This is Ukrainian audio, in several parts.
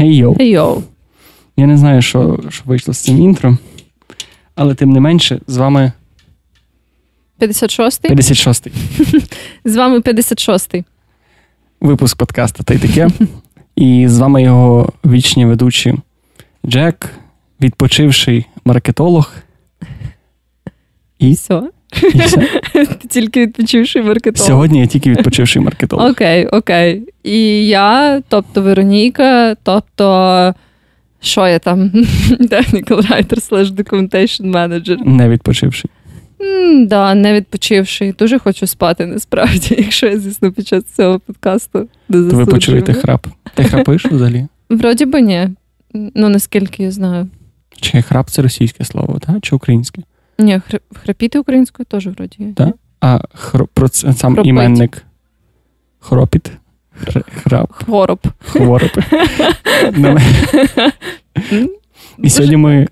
Hey йоу. Hey, йоу. Я не знаю, що, що вийшло з цим інтро, але тим не менше, з вами 56-й? 56-й З вами 56-й. випуск подкасту та й таке. І з вами його вічні ведучі Джек, відпочивший маркетолог. І, Все. Ти тільки відпочивши маркетолог. Сьогодні я тільки відпочивший маркетолог. Окей, окей. І я, тобто Вероніка, тобто. Що я там? Technical writer slash documentation manager. Не відпочивший. М, Да, не відпочивши. Дуже хочу спати, насправді, якщо я, звісно, під час цього подкасту не То ви почуєте храп. Ти храпиш взагалі? Вроді би ні. Ну, наскільки я знаю. Чи храп це російське слово, так? Чи українське? Ні, хр- храпіти українською теж вроді. Так. А хро, про сам Хропить. іменник хропіт? Храп, Хвороб. хвороб. Ну, І сьогодні ми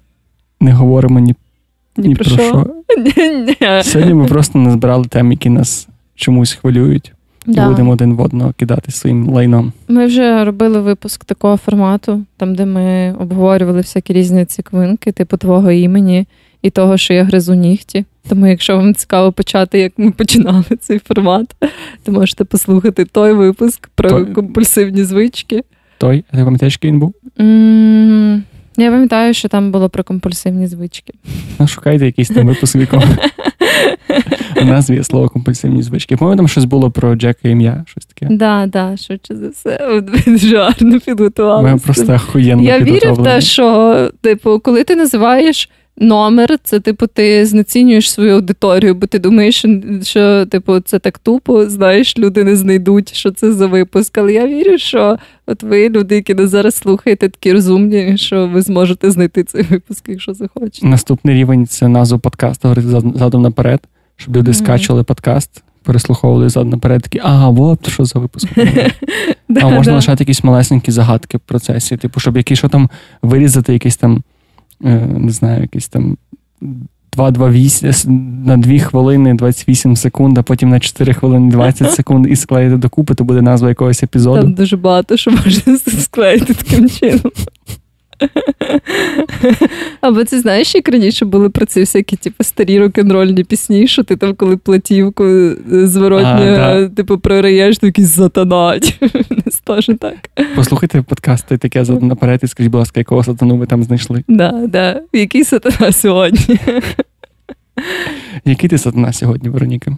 не говоримо ні, Ні ні про що. що. Ні. Сьогодні ми просто назбирали тем, які нас чомусь хвилюють, і будемо один в одного кидати своїм лайном. Ми вже робили випуск такого формату, там, де ми обговорювали всякі різні ціквинки, типу твого імені і того, що я гризу нігті. Тому, якщо вам цікаво почати, як ми починали цей формат, то можете послухати той випуск про Той- компульсивні звички. Той, а ти пам'ятаєш, який він був? м я пам'ятаю, що там було про компульсивні звички. Ну, шукайте якийсь там випуск, в якому в назві є слово компульсивні звички. Там щось було про Джека ім'я, щось таке. Да, да, швидше за все, дуже гарно підготувалися. Ми просто охуєнно Я вірю в те, що, типу, коли ти називаєш номер, це типу ти знецінюєш свою аудиторію, бо ти думаєш, що, типу, це так тупо, знаєш, люди не знайдуть, що це за випуск. Але я вірю, що от ви, люди, які нас зараз слухаєте, такі розумні, що ви зможете знайти цей випуск, якщо захочете. Наступний рівень це назву подкасту задом наперед, щоб люди Мгм. скачували подкаст, переслуховували задом наперед, такі, ага, от що за випуск. А можна лишати якісь малесенькі загадки в процесі, типу, щоб який що там вирізати, якийсь там, не знаю, якийсь там 2-2-8 на 2 хвилини 28 секунд, а потім на 4 хвилини 20 секунд і склеїти докупи, то буде назва якогось епізоду. Там дуже багато що можна склеїти таким чином. Або ти знаєш, як раніше були про ці всякі, типу, старі рок-н-рольні пісні, що ти там, коли платівку е, зворотньо, А, да. типу, програєш, то якийсь сатана. Нас теж так. Послухайте подкасти таке наперед і скажіть, будь ласка, якого сатану ви там знайшли. Да, да. Який сатана сьогодні? Який ти сатана сьогодні, Вероніка?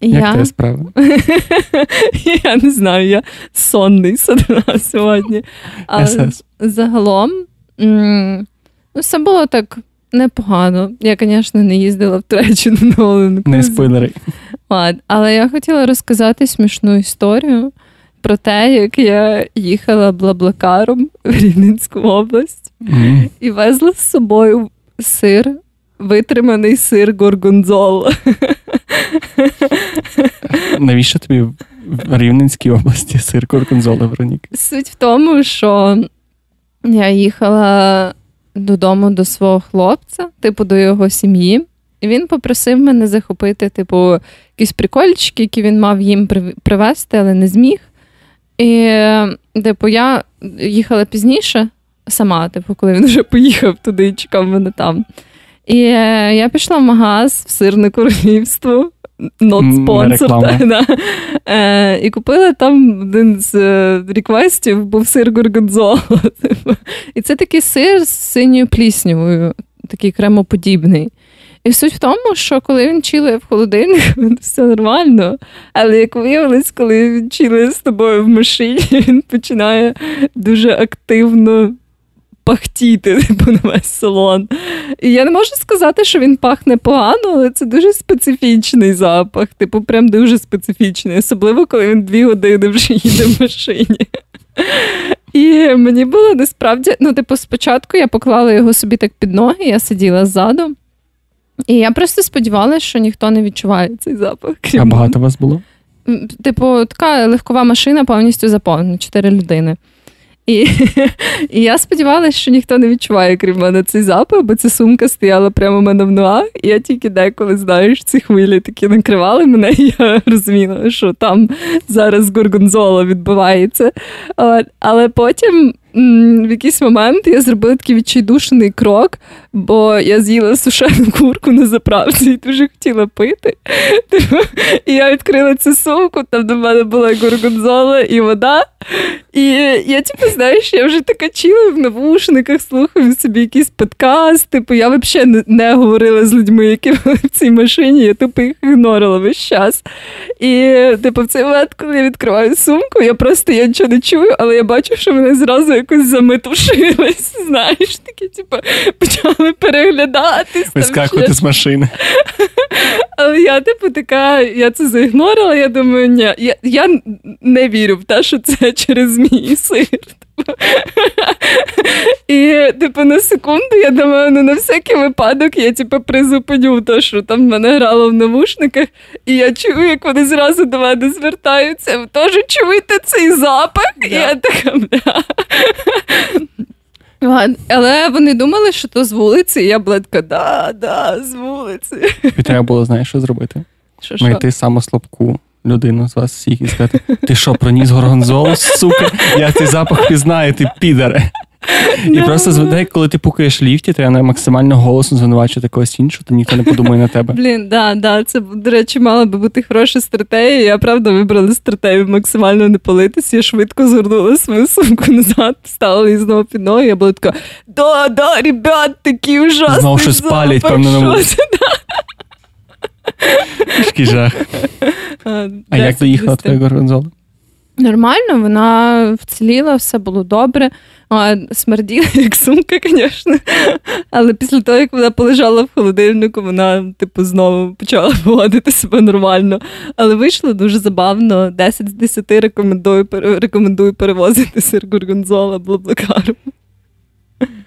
Як Я? тебе справа? я не знаю, я сонний сатана сьогодні. СС. загалом ну, все було так непогано. Я, звісно, не їздила в Туреччину на Оленку. Не спойлери. Але я хотіла розказати смішну історію про те, як я їхала блаблакаром в Рівненську область М. і везла з собою сир, витриманий сир горгонзола. Навіщо тобі в Рівненській області сир Корконзола, Вероніка? Суть в тому, що я їхала додому до свого хлопця, типу до його сім'ї, і він попросив мене захопити, типу, якісь прикольчики, які він мав їм при- привезти, але не зміг. І, типу, я їхала пізніше сама, типу, коли він вже поїхав туди і чекав мене там. І е, я пішла в магаз в сирне королівство. Not М, не sponsor, реклама. та, да. е, і купила там один з е, реквестів, був сир горгонзола. І це такий сир з синьою пліснявою, такий кремоподібний. І суть в тому, що коли він чилує в холодильнику, то все нормально. Але як виявилось, коли він чилує з тобою в машині, він починає дуже активно пахтіти типу, на весь салон. І я не можу сказати, що він пахне погано, але це дуже специфічний запах. Типу, прям дуже специфічний, особливо коли він дві години вже їде в машині. І мені було насправді, ну, типу, спочатку я поклала його собі так під ноги, я сиділа ззаду. І я просто сподівалася, що ніхто не відчуває цей запах. крім А багато вас було? Типу, така легкова машина повністю заповнена, чотири людини. І, і я сподівалася, що ніхто не відчуває, крім мене, цей запах, бо ця сумка стояла прямо в мене в ногах. І я тільки деколи, знаєш, ці хвилі такі накривали мене, і я розуміла, що там зараз горгонзола відбувається. Але потім в якийсь момент я зробила такий відчайдушений крок, бо я з'їла сушену курку на заправці і дуже хотіла пити. Типу, і я відкрила цю сумку, там до мене була горгонзола і вода. І я, типу, знаєш, я вже така чіла в навушниках, слухаю собі якийсь подкаст. Типу, я взагалі не, говорила з людьми, які були в цій машині, я тупо їх ігнорила весь час. І, типу, в цей момент, коли я відкриваю сумку, я просто я нічого не чую, але я бачу, що мене зразу якось заметушились. Знаєш, такі, типу, почали переглядатися. Вискакувати з машини. Але я, типу, така, я це заігнорила, я думаю, ні, я я не вірю в те, що це через мій сир. І, типу, на секунду, я думаю, ну на всякий випадок я типу, призупиню те, що там мене грало в навушниках, і я чую, як вони зразу до мене звертаються. Ви теж чуєте цей запах? Yeah. І я така, бля. Але вони думали, що то з вулиці, і я була така, да, да, з вулиці. І треба було, знаєш, що зробити? Що, Знайти самослабку людину з вас всіх і сказати: ти що, проніс горгонзол, сука? Я цей запах пізнаю, ти підаре. І просто зведе, коли ти пукаєш ліфті, треба максимально голосно звинувачувати когось іншого, то ніхто не подумає на тебе. Блін, да, да, це, до речі, мала би бути хороша стратегія. Я правда вибрала стратегію максимально не палитись. Я швидко згорнула свою сумку назад, стала її знову під ноги. Я була така: да, да, ребят, такі ужасні Знову щось палять, певно, на вулиці. Такий жах. А, а як доїхала твоя горгонзола? Нормально, вона вціліла, все було добре. Смерділа, як сумка, звісно. Але після того, як вона полежала в холодильнику, вона, типу, знову почала поводити себе нормально. Але вийшло дуже забавно. 10 з 10 рекомендую рекомендую перевозити сир Горгонзола Блаблакару.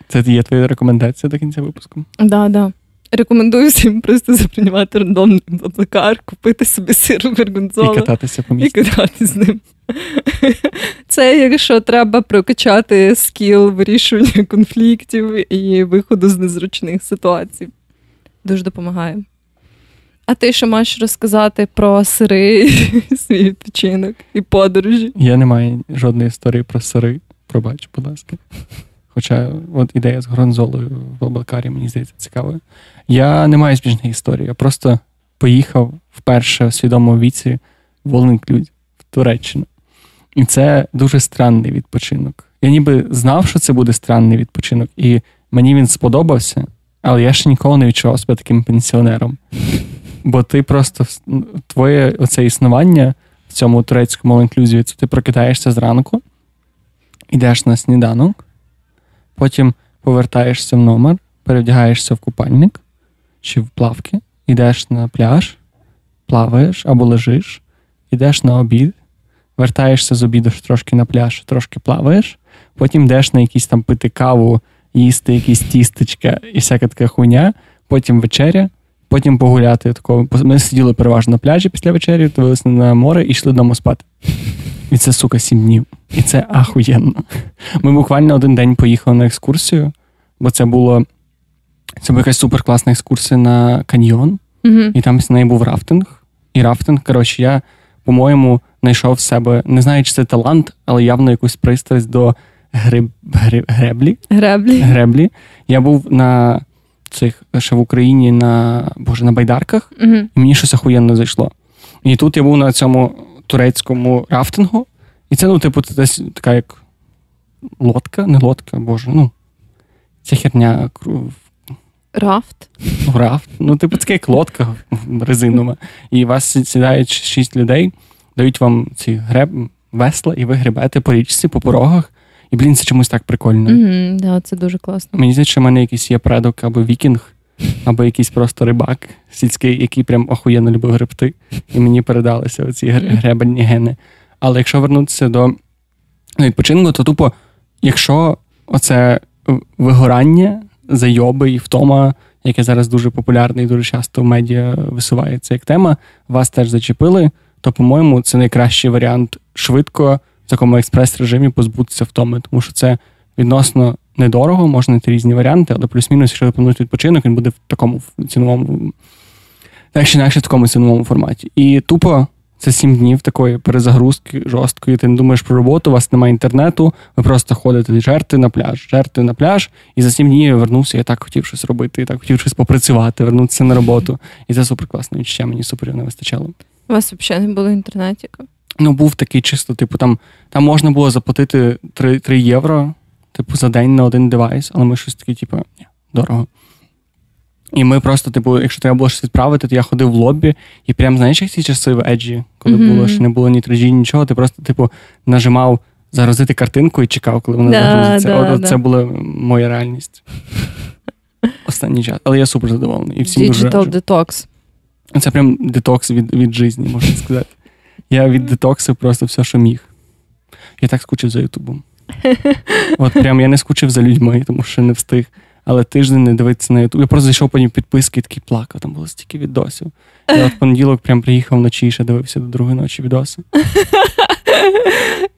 Це є твоя рекомендація до кінця випуску? Так, да, так. Да. Рекомендую всім просто заприймати рандомний блаблакар, купити собі сир Горгонзола. І кататися по місту. І кататися з ним. Це якщо треба прокачати скіл вирішування конфліктів і виходу з незручних ситуацій. Дуже допомагає. А ти що маєш розказати про сири, свій відпочинок і подорожі? Я не маю жодної історії про сири. Пробач, будь ласка. Хоча от ідея з гронзолою в Облакарі, мені здається, цікавою. Я не маю збіжних історій. Я просто поїхав вперше в свідомому віці в All в Туреччину. І це дуже странний відпочинок. Я ніби знав, що це буде странний відпочинок, і мені він сподобався, але я ще ніколи не відчував себе таким пенсіонером. Бо ти просто твоє оце існування в цьому турецькому інклюзіві, це ти прокидаєшся зранку, йдеш на сніданок, потім повертаєшся в номер, перевдягаєшся в купальник чи в плавки, йдеш на пляж, плаваєш або лежиш, йдеш на обід вертаєшся з обіду трошки на пляж, трошки плаваєш, потім йдеш на якісь там пити каву, їсти якісь тістечка і всяка така хуйня, потім вечеря, потім погуляти. Такого. Ми сиділи переважно на пляжі після вечері, дивилися на море і йшли додому спати. І це, сука, сім днів. І це ахуєнно. Ми буквально один день поїхали на екскурсію, бо це було це була якась суперкласна екскурсія на каньйон, mm і там з неї був рафтинг. І рафтинг, коротше, я, по-моєму, знайшов в себе, не знаю, чи це талант, але явно якусь пристрасть до гриб, гриб, греблі. Греблі. Греблі. Я був на цих ще в Україні на боже, на байдарках, угу. і мені щось охуєнно зайшло. І тут я був на цьому турецькому рафтингу, і це, ну, типу, це десь така як лодка, не лодка, боже, ну. Ця херня. Рафт. Ну, рафт. Ну, типу, це як лодка резинова. І вас сідають шість людей дають вам ці греб, весла, і ви гребете по річці, по порогах. І, блін, це чомусь так прикольно. Mm-hmm, да, Це дуже класно. Мені здається, що в мене якийсь є предок або вікінг, або якийсь просто рибак сільський, який прям охуєнно любив гребти, і мені передалися оці гребельні гени. Але якщо вернутися до відпочинку, то тупо, якщо оце вигорання, зайоби і втома, яке зараз дуже популярне і дуже часто в медіа висувається як тема, вас теж зачепили то, по-моєму, це найкращий варіант швидко в такому експрес-режимі позбутися втоми, тому що це відносно недорого, можна знайти різні варіанти, але плюс-мінус, якщо ви відпочинок, він буде в такому ціновому, так чи інакше в такому ціновому форматі. І тупо Це сім днів такої перезагрузки жорсткої. Ти не думаєш про роботу, у вас немає інтернету, ви просто ходите жерти на пляж, жерти на пляж, і за сім днів я вернувся, я так хотів щось робити, я так хотів щось попрацювати, вернутися на роботу. І це супер класне відчуття, мені супер не вистачало. У вас взагалі не було інтернетіка? Ну, був такий чисто, типу, там там можна було заплатити 3 3 євро, типу, за день на один девайс, але ми щось таке, типу, ні, дорого. І ми просто, типу, якщо треба було щось відправити, то я ходив в лобі, і прям, знаєш, як ці часи в Еджі, коли mm-hmm. було, що не було ні 3G, нічого, ти просто, типу, нажимав загрузити картинку і чекав, коли вона да, загрузиться. Да, От, да. Це була моя реальність. Останній час. Але я супер задоволений. І всім Digital дуже Detox. Це прям детокс від від житті, можна сказати. Я від детоксу просто все, що міг. Я так скучив за Ютубом. От прям я не скучив за людьми, тому що не встиг. Але тиждень не дивитися на Ютуб. Я просто зайшов потім підписки і такий плакав, там було стільки відосів. Я в понеділок прям приїхав вночі і ще дивився до другої ночі відоси.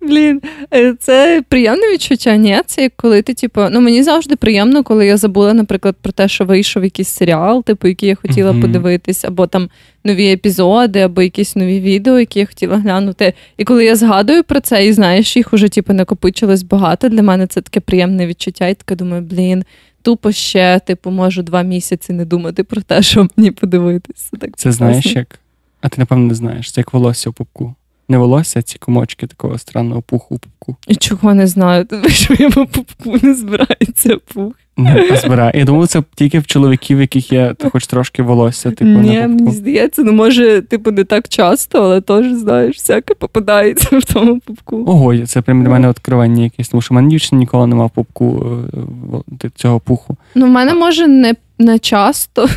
Блін, е, це приємне відчуття, ні? Це як коли ти, типу, ну мені завжди приємно, коли я забула, наприклад, про те, що вийшов якийсь серіал, типу, який я хотіла mm-hmm. подивитись, або там нові епізоди, або якісь нові відео, які я хотіла глянути. І коли я згадую про це, і знаєш, їх уже типу накопичилось багато. Для мене це таке приємне відчуття, і таке думаю, блін. Тупо ще, типу, можу два місяці не думати про те, що мені подивитися. Так Це знаєш як? А ти, напевно, не знаєш, це як волосся у пупку. Не волосся, ці комочки такого странного пуху пупку. Чого не знаю, тому що я по пупку не збирається пух. Не збирає. Я думаю, це тільки в чоловіків, яких є хоч трошки волосся, типу, Ні, на мені здається, ну може, типу, не так часто, але теж, знаєш, всяке попадається в тому пупку. Ого, це прям для мене відкривання якесь, тому що в мене дівчина ніколи нема в пупку цього пуху. Ну, в мене може не не часто.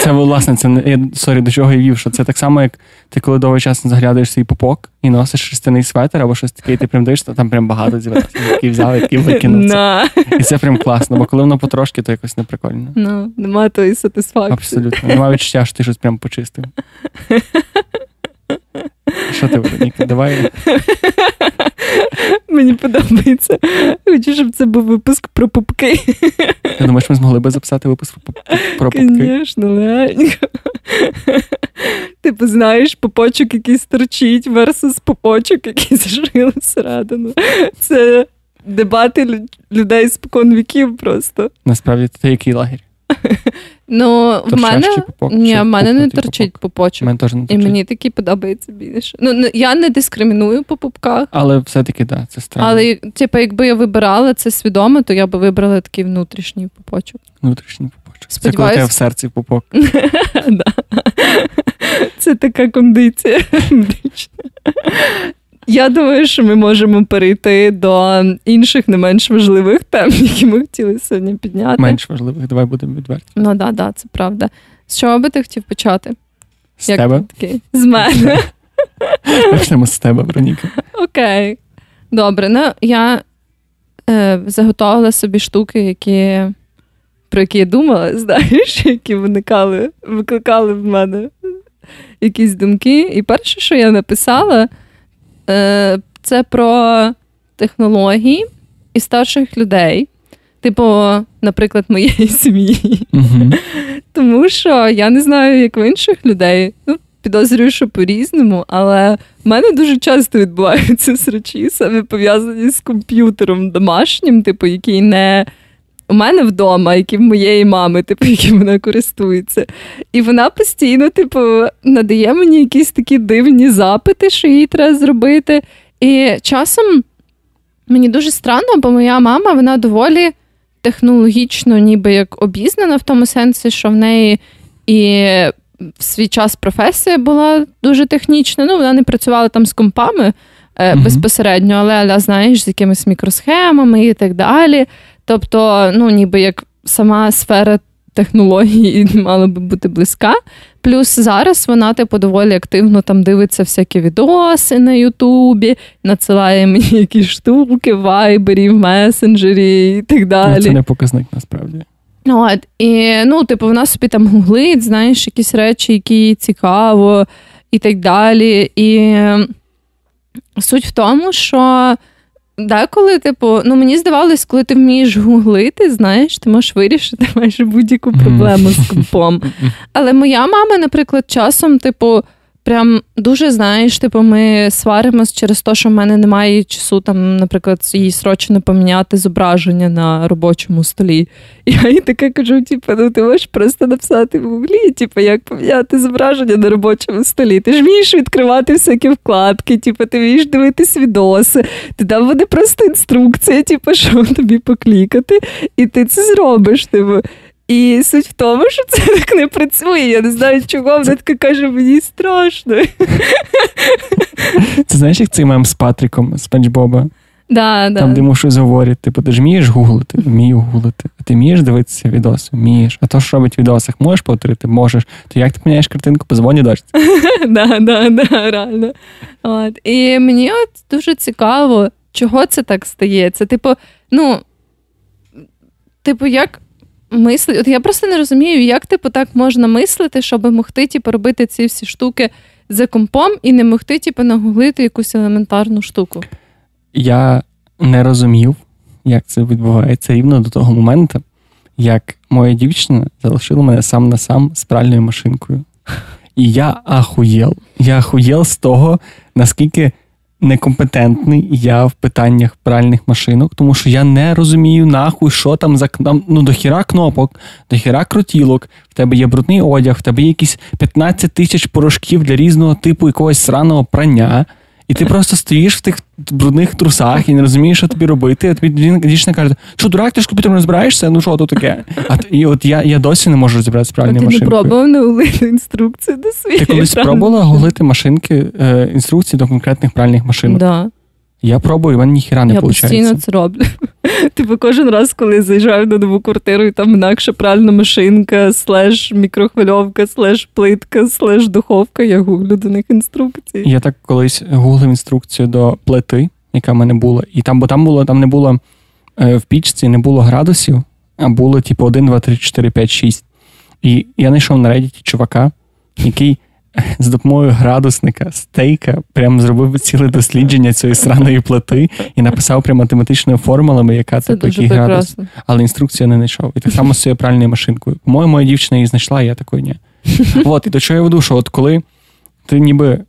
Це власне, це не sorry, до чого я вів, що це так само, як ти коли довгий час не заглядаєш свій попок і носиш шерстяний светр або щось таке, і ти прям дивишся, там прям багато зібрався, які взяли, які викинули. Ну. І це прям класно, бо коли воно потрошки, то якось неприкольно. Ну, Немає тої сатисфакції. Абсолютно. Немає відчуття, що ти щось прям почистив. Що ти, Вероніка, давай. Мені подобається. Хочу, щоб це був випуск про пупки. Я думаю, що ми змогли би записати випуск про пупки? Звісно, легенько. Типу, знаєш, попочок якийсь торчить versus попочок, який зажили всередину. Це дебати людей спокон віків просто. Насправді, це який лагерь? Ну, в мене попок, ні, в мене не торчить попочок. Мене теж не торчить. І мені такі подобається більше. Ну, я не дискриміную по пупках. Але все-таки, так, да, це странно. Але, типу, якби я вибирала це свідомо, то я би вибрала такий внутрішній попочок. Внутрішній попочок. Сподіваюсь... Це коли тебе в серці пупок. Це така кондиція. Я думаю, що ми можемо перейти до інших не менш важливих тем, які ми хотіли сьогодні підняти. Менш важливих, давай будемо відверті. Ну так, да, да, це правда. З чого би ти хотів почати? З Як тебе? Такий? З мене. Почнемо з тебе, Вероніка. Окей. Добре, ну я е, заготовила собі штуки, які, про які я думала, знаєш, які виникали, викликали в мене якісь думки. І перше, що я написала. Е, це про технології і старших людей, типу, наприклад, моєї сім'ї. Угу. Тому що я не знаю, як в інших людей. Ну, Підозрюю, що по-різному, але в мене дуже часто відбуваються срачі, саме пов'язані з комп'ютером домашнім, типу, який не у мене вдома, які в моєї мами, типу, які вона користується. І вона постійно, типу, надає мені якісь такі дивні запити, що їй треба зробити. І часом мені дуже странно, бо моя мама, вона доволі технологічно, ніби як обізнана в тому сенсі, що в неї і. В свій час професія була дуже технічна. Ну, вона не працювала там з компами е, безпосередньо, але, але знаєш, з якимись мікросхемами і так далі. Тобто, ну, ніби як сама сфера технологій мала би бути близька. Плюс зараз вона, типу, доволі активно там дивиться всякі відоси на Ютубі, надсилає мені якісь штуки в вайбері, в месенджері і так далі. Ну, це не показник насправді. От, І, ну, типу, вона собі там гуглить, знаєш, якісь речі, які цікаво, і так далі. І суть в тому, що. Деколи, типу, ну мені здавалось, коли ти вмієш гуглити, знаєш, ти можеш вирішити майже будь-яку проблему з компом. Але моя мама, наприклад, часом, типу, прям дуже знаєш, типу, ми сваримось через те, що в мене немає часу, там, наприклад, їй срочно поміняти зображення на робочому столі. І я їй таке кажу: типу, ну ти можеш просто написати в гуглі, типу, як поміняти зображення на робочому столі. Ти ж вмієш відкривати всякі вкладки, типу, ти вмієш дивитись відоси, ти там буде просто інструкція, типу, що тобі поклікати, і ти це зробиш. Типу. І суть в тому, що це так не працює. Я не знаю, чого вона така каже, мені страшно. Це знаєш, як цей мем з Патріком з Панч Боба? Да, да. Там, де йому щось говорять, типу, ти ж вмієш гуглити, вмію гуглити. А ти вмієш дивитися відоси? Вмієш. А то, що робить в відосах, можеш повторити? Можеш. То як ти поміняєш картинку, позвоні дочці? да, да, да, реально. От. І мені от дуже цікаво, чого це так стається. Типу, ну, типу, як мислить. От я просто не розумію, як типу так можна мислити, щоб могти типу, робити ці всі штуки за компом і не могти типу, нагуглити якусь елементарну штуку. Я не розумів, як це відбувається рівно до того моменту, як моя дівчина залишила мене сам на сам з пральною машинкою. І я ахуєл. Я ахуєл з того, наскільки некомпетентний я в питаннях пральних машинок, тому що я не розумію, нахуй, що там за там, ну, дохіра кнопок, дохіра крутілок, в тебе є брудний одяг, в тебе є якісь 15 тисяч порошків для різного типу якогось сраного прання. І ти просто стоїш в тих брудних трусах і не розумієш, що тобі робити. А тобі дівчина каже, що дурак, ти ж комп'ютером не збираєшся? Ну що то таке? А і от я я досі не можу розібратися з правильною машинкою. Ти не пробував не гуглити інструкцію до своєї Ти колись спробувала голити машинки, е, інструкції до конкретних пральних машинок? Да. Я пробую, в мене ніхіра не виходить. Я постійно це роблю. Типу, кожен раз, коли заїжджаю на нову квартиру, і там інакша пральна машинка, слеш мікрохвильовка, слеш плитка, слеш духовка, я гуглю до них інструкції. Я так колись гуглив інструкцію до плити, яка в мене була, і там, бо там було, там не було е, в пічці, не було градусів, а було типу 1, 2, 3, 4, 5, 6. І я знайшов на Reddit чувака, який з допомогою градусника стейка прям зробив ціле дослідження цієї сраної плити і написав прям математичними формулами, яка це типу, який градус. Але інструкцію не знайшов. І так само з цією пральною машинкою. По-моєму, моя дівчина її знайшла, я такої ні. От, і до чого я веду, що от коли ти ніби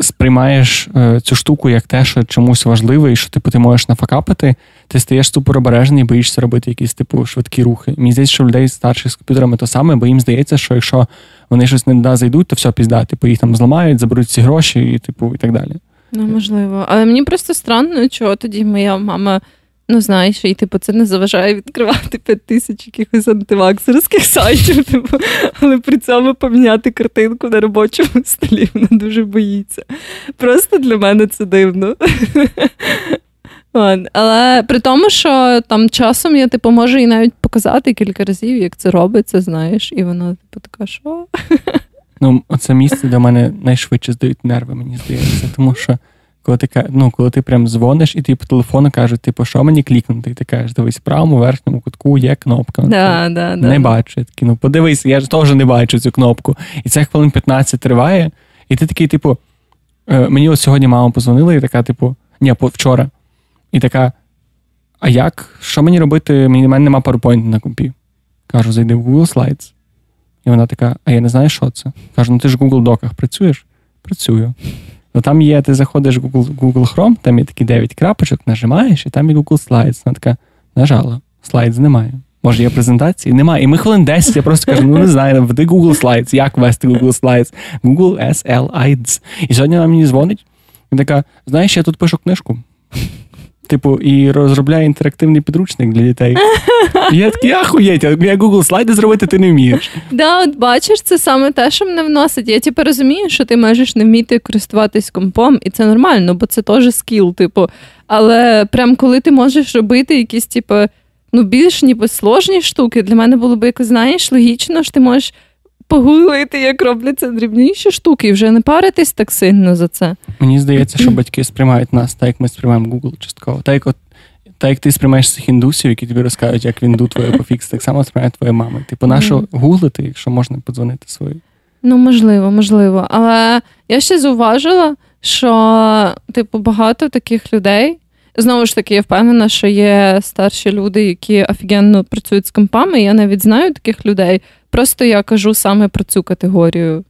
сприймаєш е, цю штуку як те, що чомусь важливе, і що типу, ти можеш нафакапити, ти стаєш супер обережний і боїшся робити якісь типу швидкі рухи. Мені здається, що людей старших з комп'ютерами то саме, бо їм здається, що якщо вони щось не туди зайдуть, то все пізда, типу їх там зламають, заберуть ці гроші, і типу, і так далі. Ну, можливо. Але мені просто странно, чого тоді моя мама Ну, знаєш, і типу, це не заважає відкривати 5 тисяч якихось антиваксерських сайтів, типу, але при цьому поміняти картинку на робочому столі вона дуже боїться. Просто для мене це дивно. Але при тому, що там часом я типу, можу їй навіть показати кілька разів, як це робиться, знаєш, і вона, типу, така, що? Ну, це місце де мене найшвидше здають нерви, мені здається, тому що. Коли ти ну, коли ти прям дзвониш, і тобі по телефону кажуть, типу, що мені клікнути? І ти кажеш, дивись, в правому верхньому кутку є кнопка. Да, да, Не да. бачу. Я такий, ну подивись, я ж теж не бачу цю кнопку. І це хвилин 15 триває. І ти такий, типу, «Е, мені от сьогодні мама позвонила, і така, типу, ні, вчора. І така: а як? Що мені робити? Мені в мене нема PowerPoint на компі. Кажу, зайди в Google Slides. І вона така: а я не знаю, що це. Кажу, ну ти ж в Google Доках працюєш? Працюю. Ну там є, ти заходиш в Google Google Chrome, там є такі 9 крапочок, нажимаєш, і там є Google Slides. Вона така, нажала, слайдс немає. Може, є презентації? Немає. І ми хвилин 10, я просто кажу, ну не знаю, введи Google Slides, як вести Google Slides? Google SLIDS. І сьогодні вона мені дзвонить і така: знаєш, я тут пишу книжку. Типу, і розробляє інтерактивний підручник для дітей. Я такий, ахуєть, я Google слайди зробити ти не вмієш. Да, от бачиш, це саме те, що мене вносить. Я типу розумію, що ти можеш не вміти користуватись компом, і це нормально, бо це теж скіл, типу. Але прям коли ти можеш робити якісь, типу, ну, більш ніби сложні штуки, для мене було б якось, знаєш, логічно, що ти можеш погуглити, як робляться дрібніші штуки, і вже не паритись так сильно за це. Мені здається, що батьки сприймають нас так, як ми сприймаємо Google частково. Так як от, так як ти сприймаєш цих індусів, які тобі розкажуть, як він ду твою пофікс, так само сприймає твоя мама. Типу, на що гуглити, якщо можна подзвонити свою? Ну, можливо, можливо. Але я ще зауважила, що, типу, багато таких людей. Знову ж таки, я впевнена, що є старші люди, які офігенно працюють з компами. Я навіть знаю таких людей. Просто я кажу саме про цю категорію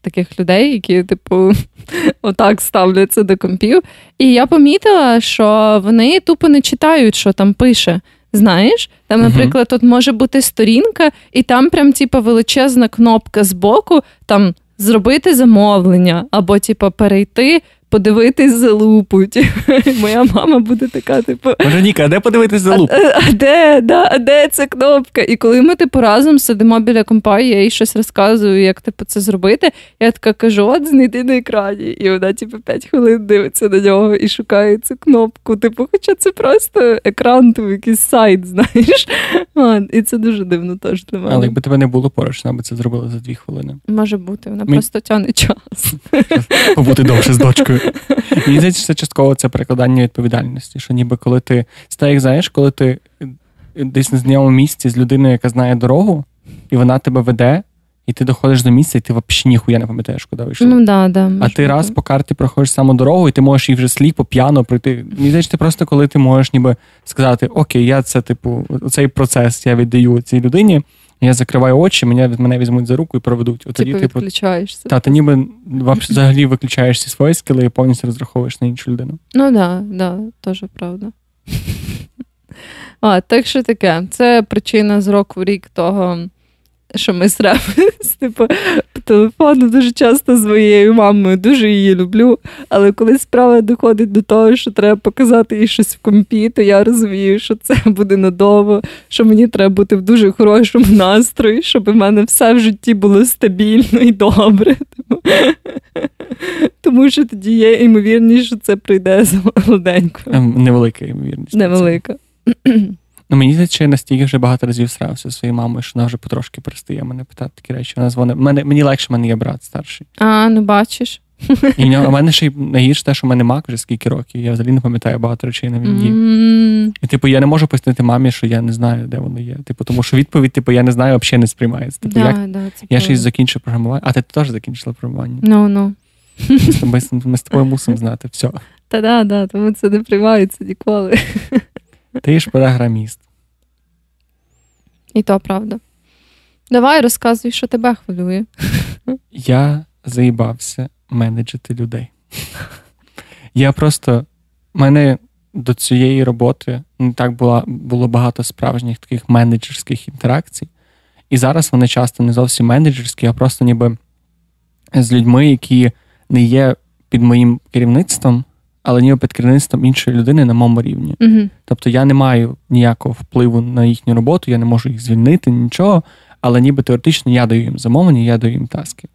таких людей, які, типу, отак ставляться до компів. І я помітила, що вони тупо не читають, що там пише. Знаєш, там, наприклад, тут може бути сторінка, і там прям типу, величезна кнопка збоку, там зробити замовлення, або типу, перейти подивитись за лупу. Моя мама буде така, типу. Вероніка, а де подивитись за лупу? А, а де да, а де ця кнопка? І коли ми типу разом сидимо біля компа, я їй щось розказую, як типу це зробити. Я така кажу: от знайди на екрані. І вона, типу, 5 хвилин дивиться на нього і шукає цю кнопку. Типу, хоча це просто екран, типу, якийсь сайт, знаєш. А, І це дуже дивно теж для мене. Але якби тебе не було поруч, вона би це зробила за дві хвилини. Може бути, вона Ми... просто тягне час. Побути довше з дочкою. Мені здається, що це частково це перекладання відповідальності. Що ніби коли ти як знаєш, коли ти десь на знайомому місці з людиною, яка знає дорогу, і вона тебе веде, і ти доходиш до місця, і ти взагалі ніхуя не пам'ятаєш, куди вийшов. Ну, да, да, а ти раз по карті проходиш саму дорогу, і ти можеш її вже сліпо, п'яно пройти. Мені здається, ти просто коли ти можеш ніби сказати, окей, я це, типу, цей процес я віддаю цій людині. Я закриваю очі, мене мене візьмуть за руку і проведуть. От тоді типу, типу відключаєшся. Та, ти ніби взагалі виключаєш всі свої скіли і повністю розраховуєш на іншу людину. Ну да, да, теж правда. А, Так що таке? Це причина з року в рік того, що ми срапились, типу, телефону дуже часто з моєю мамою, дуже її люблю. Але коли справа доходить до того, що треба показати їй щось в компі, то я розумію, що це буде надовго, що мені треба бути в дуже хорошому настрої, щоб у мене все в житті було стабільно і добре. Тому що тоді є ймовірність, що це прийде за молоденько. Ем, невелика ймовірність. Невелика. Ну, мені здається, я настільки вже багато разів срався зі своєю мамою, що вона вже потрошки перестає мене питати такі речі. Вона дзвонить. Мене, мені легше, в мене є брат старший. А, ну бачиш. І в нього, мене ще й найгірше те, що в мене мак вже скільки років. Я взагалі не пам'ятаю багато речей на війні. Mm. І типу, я не можу пояснити мамі, що я не знаю, де воно є. Типу, тому що відповідь, типу, я не знаю, взагалі не сприймається. Типу, да, як... да, Я ще й закінчив програмування, а ти теж закінчила програмування. Ну, ну. Ми, ми з тобою мусимо знати все. Та да, да, тому це не приймається ніколи. Ти ж програміст. І то правда. Давай розказуй, що тебе хвилює. Я заїбався менеджити людей. Я просто. У мене до цієї роботи не так було, було багато справжніх таких менеджерських інтеракцій. І зараз вони часто не зовсім менеджерські, а просто ніби з людьми, які не є під моїм керівництвом, але ніби під керівництвом іншої людини на моєму рівні. uh Тобто я не маю ніякого впливу на їхню роботу, я не можу їх звільнити, нічого, але ніби теоретично я даю їм замовлення, я даю їм таски.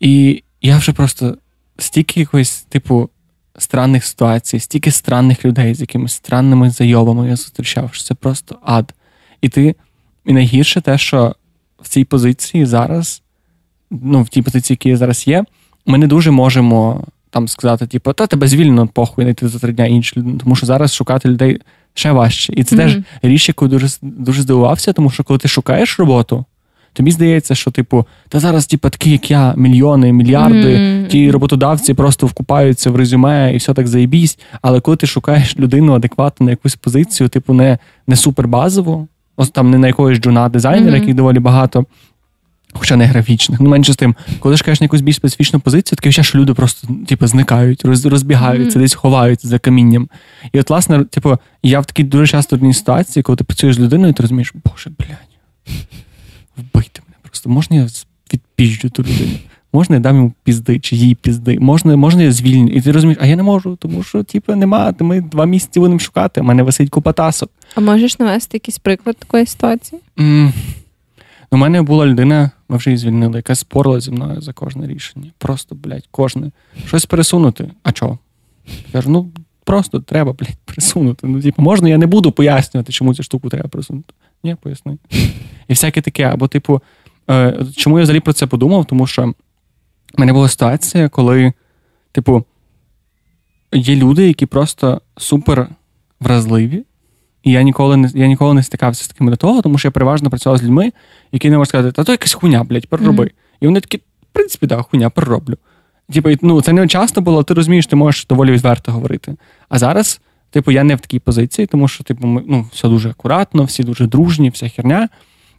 І я вже просто стільки якоїсь, типу, странних ситуацій, стільки странних людей з якимись странними зайобами я зустрічав, що це просто ад. І ти, і найгірше те, що в цій позиції зараз, ну, в тій позиції, які зараз є, ми не дуже можемо там сказати, типу, та тебе звільнено похуй знайти за три дня інші. Тому що зараз шукати людей ще важче. І це mm-hmm. теж річ, яку дуже дуже здивувався, тому що коли ти шукаєш роботу, тобі здається, що, типу, та зараз, типу, такі, як я, мільйони, мільярди, mm-hmm. ті роботодавці просто вкупаються в резюме і все так заєбісь. Але коли ти шукаєш людину адекватну на якусь позицію, типу, не не супербазову, ось там не на якогось джуна дизайнера, mm-hmm. яких доволі багато, Хоча не графічних. Ну, менше з тим, коли ж кажеш на якусь більш специфічну позицію, таке що люди просто типу, зникають, розбігаються, mm-hmm. десь ховаються за камінням. І от, власне, типу, я в такій дуже часто одній ситуації, коли ти працюєш з людиною, ти розумієш, боже, блядь, вбити мене просто. Можна я відпіжджу ту людину? Можна я дам йому пізди чи їй пізди, можна можна я звільню. І ти розумієш, а я не можу, тому що типу, нема, ми два місяці будемо шукати, а мене висить купа тасок. А можеш навести якийсь приклад такої ситуації? Mm. У мене була людина, ми вже її звільнили, яка спорила зі мною за кожне рішення. Просто, блядь, кожне. Щось пересунути. А чого? Я кажу, ну просто треба, блядь, пересунути. Ну, типу, можна, я не буду пояснювати, чому цю штуку треба пересунути. Ні, поясни. І всяке таке. Або, типу, е, чому я взагалі про це подумав? Тому що в мене була ситуація, коли, типу, є люди, які просто супер вразливі. І я ніколи не я ніколи не стикався з такими до того, тому що я переважно працював з людьми, які не можуть сказати, та то якась хуйня, блядь, перероби. Mm-hmm. І вони такі, в принципі, да, хуйня, перероблю. Типу, ну, це не часто було, ти розумієш, ти можеш доволі відверто говорити. А зараз, типу, я не в такій позиції, тому що, типу, ми, ну, все дуже акуратно, всі дуже дружні, вся херня.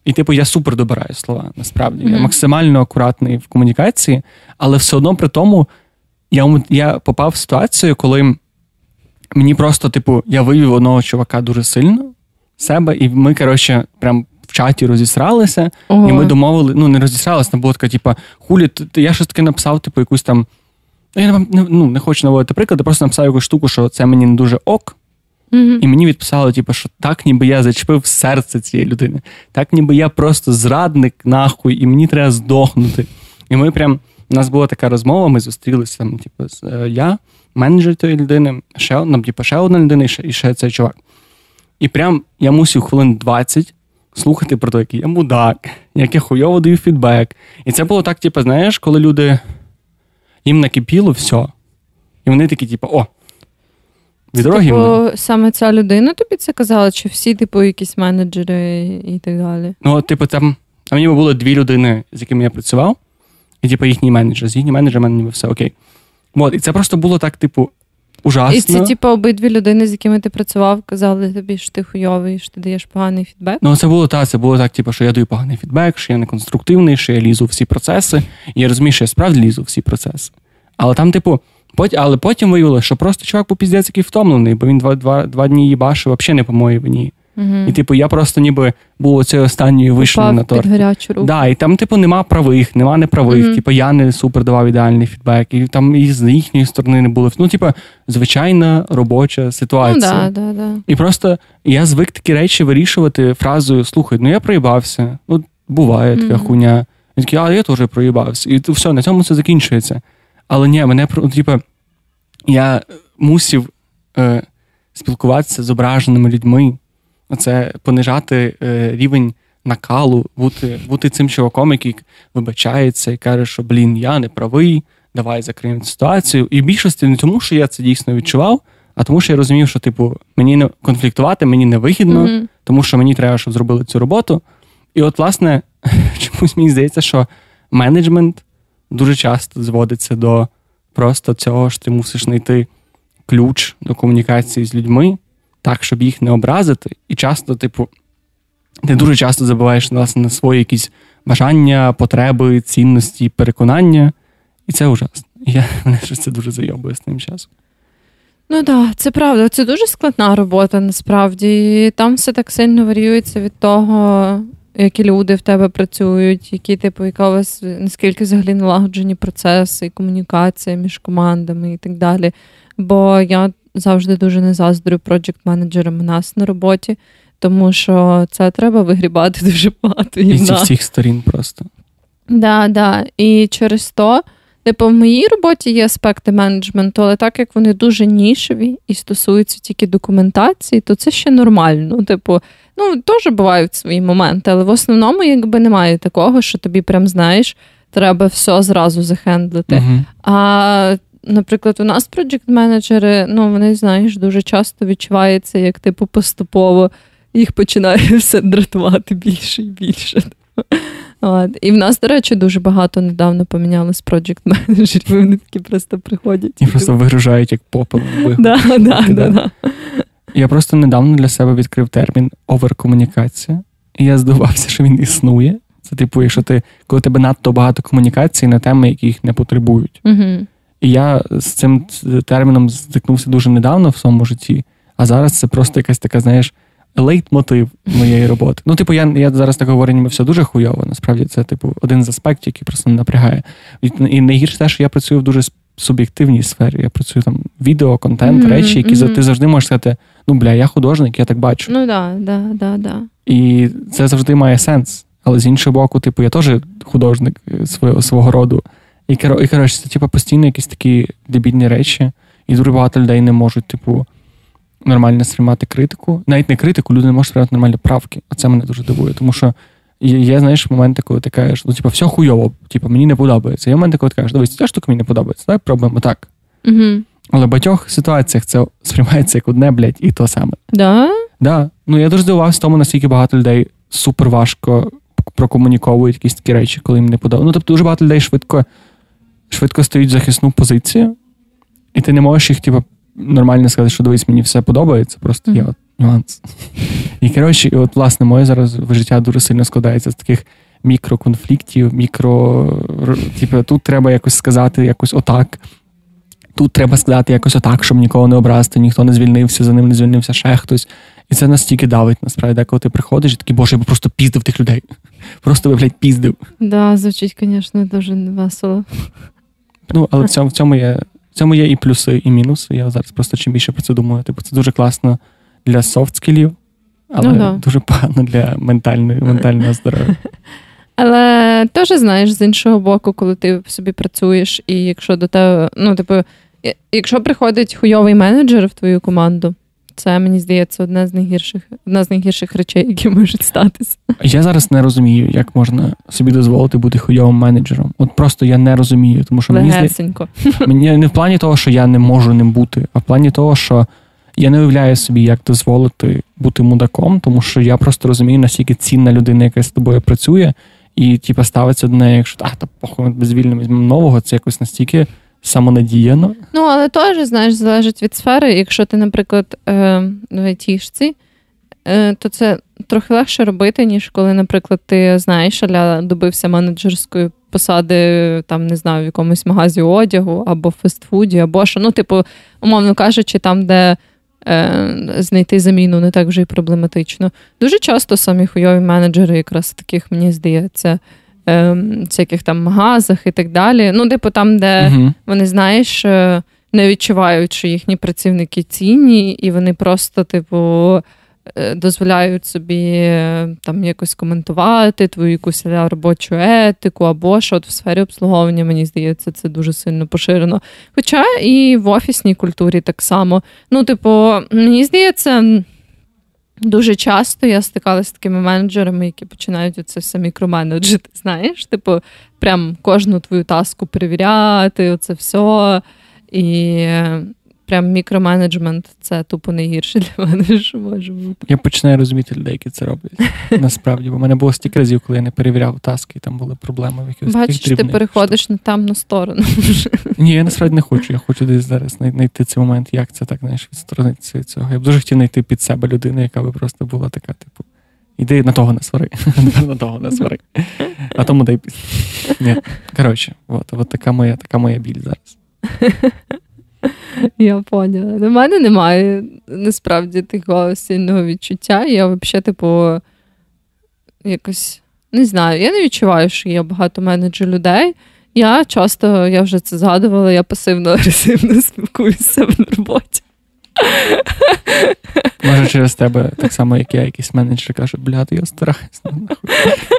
І, типу, я супер добираю слова, насправді. Mm-hmm. Я максимально акуратний в комунікації, але все одно при тому я я попав в ситуацію, коли мені просто, типу, я вивів одного чувака дуже сильно себе, і ми, коротше, прям в чаті розісралися, Ого. і ми домовили, ну, не розісралися, там було така, типу, хулі, я щось таке написав, типу, якусь там. Ну, я не, ну, не хочу наводити приклад, я просто написав якусь штуку, що це мені не дуже ок. Mm-hmm. І мені відписали, типу, що так, ніби я зачепив серце цієї людини, так, ніби я просто зрадник, нахуй, і мені треба здохнути. І ми прям, у нас була така розмова, ми зустрілися там, типу, з, е, я, менеджер тієї людини, ще, нам, типу, ще одна людина і ще, і ще цей чувак. І прям я мусив хвилин 20 слухати про те, який я мудак, як я хуйово даю фідбек. І це було так, типу, знаєш, коли люди їм накипіло все. І вони такі, типу, о, від Типу, саме ця людина тобі це казала, чи всі, типу, якісь менеджери і так далі? Ну, типу, там а мені було дві людини, з якими я працював, і типу їхній менеджер. З їхній менеджером мене ніби все окей. От, і це просто було так, типу, ужасно. І це, типу, обидві людини, з якими ти працював, казали тобі, що ти хуйовий, що ти даєш поганий фідбек? Ну, це було так, це було так, типу, що я даю поганий фідбек, що я неконструктивний, що я лізу в всі процеси. І я розумію, що я справді лізу в всі процеси. Але там, типу, Потім, але потім виявилося, що просто чувак був піздець який втомлений, бо він два два, два дні їбашив взагалі не по моїй вині. Uh-huh. І, типу, я просто ніби був оцею останньою вишнею на торт. гарячу руку. Да, і там, типу, нема правих, нема неправих. Uh-huh. Типу, я не супер давав ідеальний фідбек, і там і з їхньої сторони не було. Ну, типу, звичайна робоча ситуація. Ну, да, да, да. І просто я звик такі речі вирішувати фразою: слухай, ну я проїбався. Ну, буває така uh-huh. хуйня. Він такий, а я теж проїбався. І все, на цьому це закінчується. Але ні, мене ну, типу, я мусив е, спілкуватися з ображеними людьми, це понижати е, рівень накалу, бути бути цим чуваком, який вибачається і каже, що блін, я не правий, давай закриємо ситуацію. І в більшості не тому, що я це дійсно відчував, а тому, що я розумів, що типу мені не конфліктувати, мені не вигідно, mm-hmm. тому що мені треба, щоб зробили цю роботу. І от, власне, чомусь мені здається, що менеджмент дуже часто зводиться до просто цього ж ти мусиш знайти ключ до комунікації з людьми, так, щоб їх не образити. І часто, типу, ти дуже часто забуваєш власне, на свої якісь бажання, потреби, цінності, переконання. І це ужасно. Я мене це дуже зайобує з тим часом. Ну так, це правда. Це дуже складна робота насправді. І Там все так сильно варіюється від того, які люди в тебе працюють, які типу, яка у вас наскільки взагалі налагоджені процеси і комунікація між командами і так далі. Бо я завжди дуже не заздрю проджект-менеджерам у нас на роботі, тому що це треба вигрібати дуже багато. І зі всіх сторін просто. Да, да. І через то. Типу, в моїй роботі є аспекти менеджменту, але так як вони дуже нішеві і стосуються тільки документації, то це ще нормально. Типу, ну теж бувають свої моменти, але в основному якби немає такого, що тобі прям знаєш, треба все зразу захендлити. Uh-huh. А Наприклад, у нас проджект менеджери ну вони знаєш, дуже часто відчувається, як типу поступово їх починає все дратувати більше і більше. От. І в нас, до речі, дуже багато недавно помінялось проджект менеджерів вони такі просто приходять. І просто вигружають як попел. Да, да, да, Я просто недавно для себе відкрив термін оверкомунікація, і я здивався, що він існує. Це типу, якщо ти, коли тебе надто багато комунікацій на теми, які їх не потребують. Угу. І я з цим терміном стикнувся дуже недавно в своєму житті, а зараз це просто якась така, знаєш, лейтмотив моєї роботи. Ну, типу, я я зараз так говорю, ніби все дуже хуйово. Насправді це, типу, один з аспектів, який просто не напрягає. І, і найгірше те, що я працюю в дуже суб'єктивній сфері. Я працюю там відео, контент, mm-hmm, речі, які mm-hmm. ти завжди можеш сказати: ну, бля, я художник, я так бачу. Ну да, да, да, да. І це завжди має сенс. Але з іншого боку, типу, я теж художник свого свого роду. І і коротше, це типу, постійно якісь такі дебільні речі, і дуже багато людей не можуть, типу, нормально сприймати критику. Навіть не критику, люди не можуть сприймати нормальні правки. А це мене дуже дивує. Тому що є, знаєш, моменти, коли ти кажеш, ну, типу, все хуйово, типу, мені не подобається. Є моменти, коли ти кажеш, дивись, ця штука мені не подобається. Давай пробуємо так. Угу. Але в багатьох ситуаціях це сприймається як одне, блядь, і то саме. Да? Да. Ну я дуже здивувався тому, наскільки багато людей супер важко прокомуніковують якісь такі речі, коли їм не подобається. Ну, тобто дуже багато людей швидко швидко стають в захисну позицію, і ти не можеш їх, типу, нормально сказати, що дивись, мені все подобається. Просто mm-hmm. я нюанс. І коротше, і от, власне, моє зараз життя дуже сильно складається з таких мікроконфліктів, мікро. Типу, тут треба якось сказати якось отак. Тут треба сказати якось отак, щоб нікого не образити, ніхто не звільнився, за ним не звільнився ще хтось. І це настільки давить, насправді, коли ти приходиш і такий, боже, я би просто піздив тих людей. Просто би, блядь, піздив. Да, звучить, звісно, дуже весело. Ну, але в цьому в цьому є в цьому є і плюси, і мінуси. Я зараз просто чим більше про це думаю. Типу, це дуже класно для софт-скілів, але ну, да. дуже погано для ментальної, ментального здоров'я. Але теж знаєш, з іншого боку, коли ти собі працюєш, і якщо до тебе, ну, типу, якщо приходить хуйовий менеджер в твою команду, це мені здається одна з найгірших одна з найгірших речей, які можуть статися. Я зараз не розумію, як можна собі дозволити бути хуйовим менеджером. От просто я не розумію, тому що мені здається, мені не в плані того, що я не можу ним бути, а в плані того, що я не уявляю собі, як дозволити бути мудаком, тому що я просто розумію, наскільки цінна людина, яка з тобою працює, і типу, ставиться до неї, якщо а, та похуй, без звільнимо нового, це якось настільки самонадіяно. Ну, але теж, знаєш, залежить від сфери. Якщо ти, наприклад, е, в айтішці, е, то це трохи легше робити, ніж коли, наприклад, ти знаєш, аля добився менеджерської посади, там, не знаю, в якомусь магазі одягу або фастфуді, або що. Ну, типу, умовно кажучи, там, де. Е, знайти заміну не так вже й проблематично. Дуже часто самі хуйові менеджери, якраз таких, мені здається, всяких там магазах і так далі. Ну, типу, там, де uh вони, знаєш, е, не відчувають, що їхні працівники цінні, і вони просто, типу, е, дозволяють собі е, там якось коментувати твою якусь робочу етику, або що от в сфері обслуговування, мені здається, це дуже сильно поширено. Хоча і в офісній культурі так само. Ну, типу, мені здається. Дуже часто я стикалася з такими менеджерами, які починають оце все мікроменеджити, знаєш, типу, прям кожну твою таску перевіряти, оце все. І прям мікроменеджмент це тупо найгірше для мене, що може бути. Я починаю розуміти людей, які це роблять. Насправді, бо в мене було стільки разів, коли я не перевіряв таски, і там були проблеми в якихось Бачиш, ти переходиш на темну сторону. Ні, я насправді не хочу. Я хочу десь зараз знайти цей момент, як це так знаєш, відсторонитися від цього. Я б дуже хотів знайти під себе людину, яка би просто була така, типу. Іди на того не свари. на того не свари. А тому дай пісню. Ні. Коротше, от, от така моя така моя біль зараз. Я поняла. У мене немає насправді такого сильного відчуття. Я взагалі, типу, якось не знаю. Я не відчуваю, що є багато менеджер людей. Я часто, я вже це згадувала, я пасивно-агресивно спілкуюся в роботі. Може, через тебе так само, як я, якийсь менеджер каже, блядь, я страхаюсь.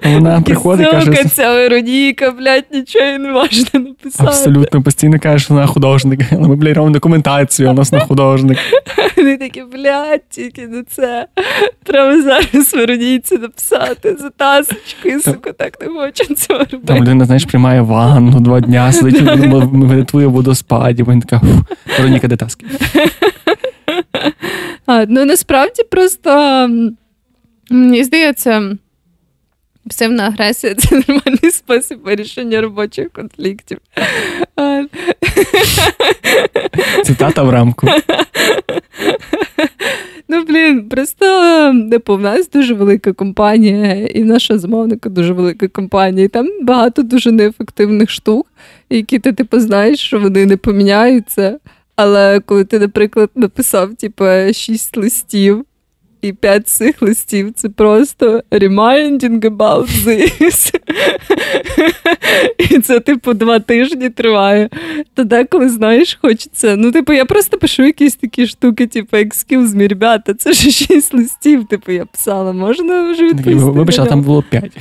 Вона приходить і каже. ця Вероніка, блядь, нічого не можна написати. Абсолютно, постійно каже, що вона художник. Ми, блядь, робимо документацію, у нас на художник. Вони такі, блядь, тільки на це. Треба зараз Веронійці написати за тасочкою, сука, так не хочу цього робити. Там людина, знаєш, приймає ванну два дня, сидить в твоєму водоспаді, він така, Вероніка, де таски? Ну насправді просто мені здається, пасивна агресія це нормальний спосіб вирішення робочих конфліктів. Цитата в рамку. Ну, блін, просто типу, в нас дуже велика компанія, і наша замовника дуже велика компанія. І там багато дуже неефективних штук, які ти типу знаєш, що вони не поміняються. Але коли ти, наприклад, написав типу, шість листів, і п'ять цих листів це просто reminding about this. І це, типу, два тижні триває. То деколи, знаєш, хочеться. Ну, типу, я просто пишу якісь такі штуки, типу, excuse me, ребята, це ж шість листів, типу, я писала, можна вже відповісти? Вибач, а там було п'ять.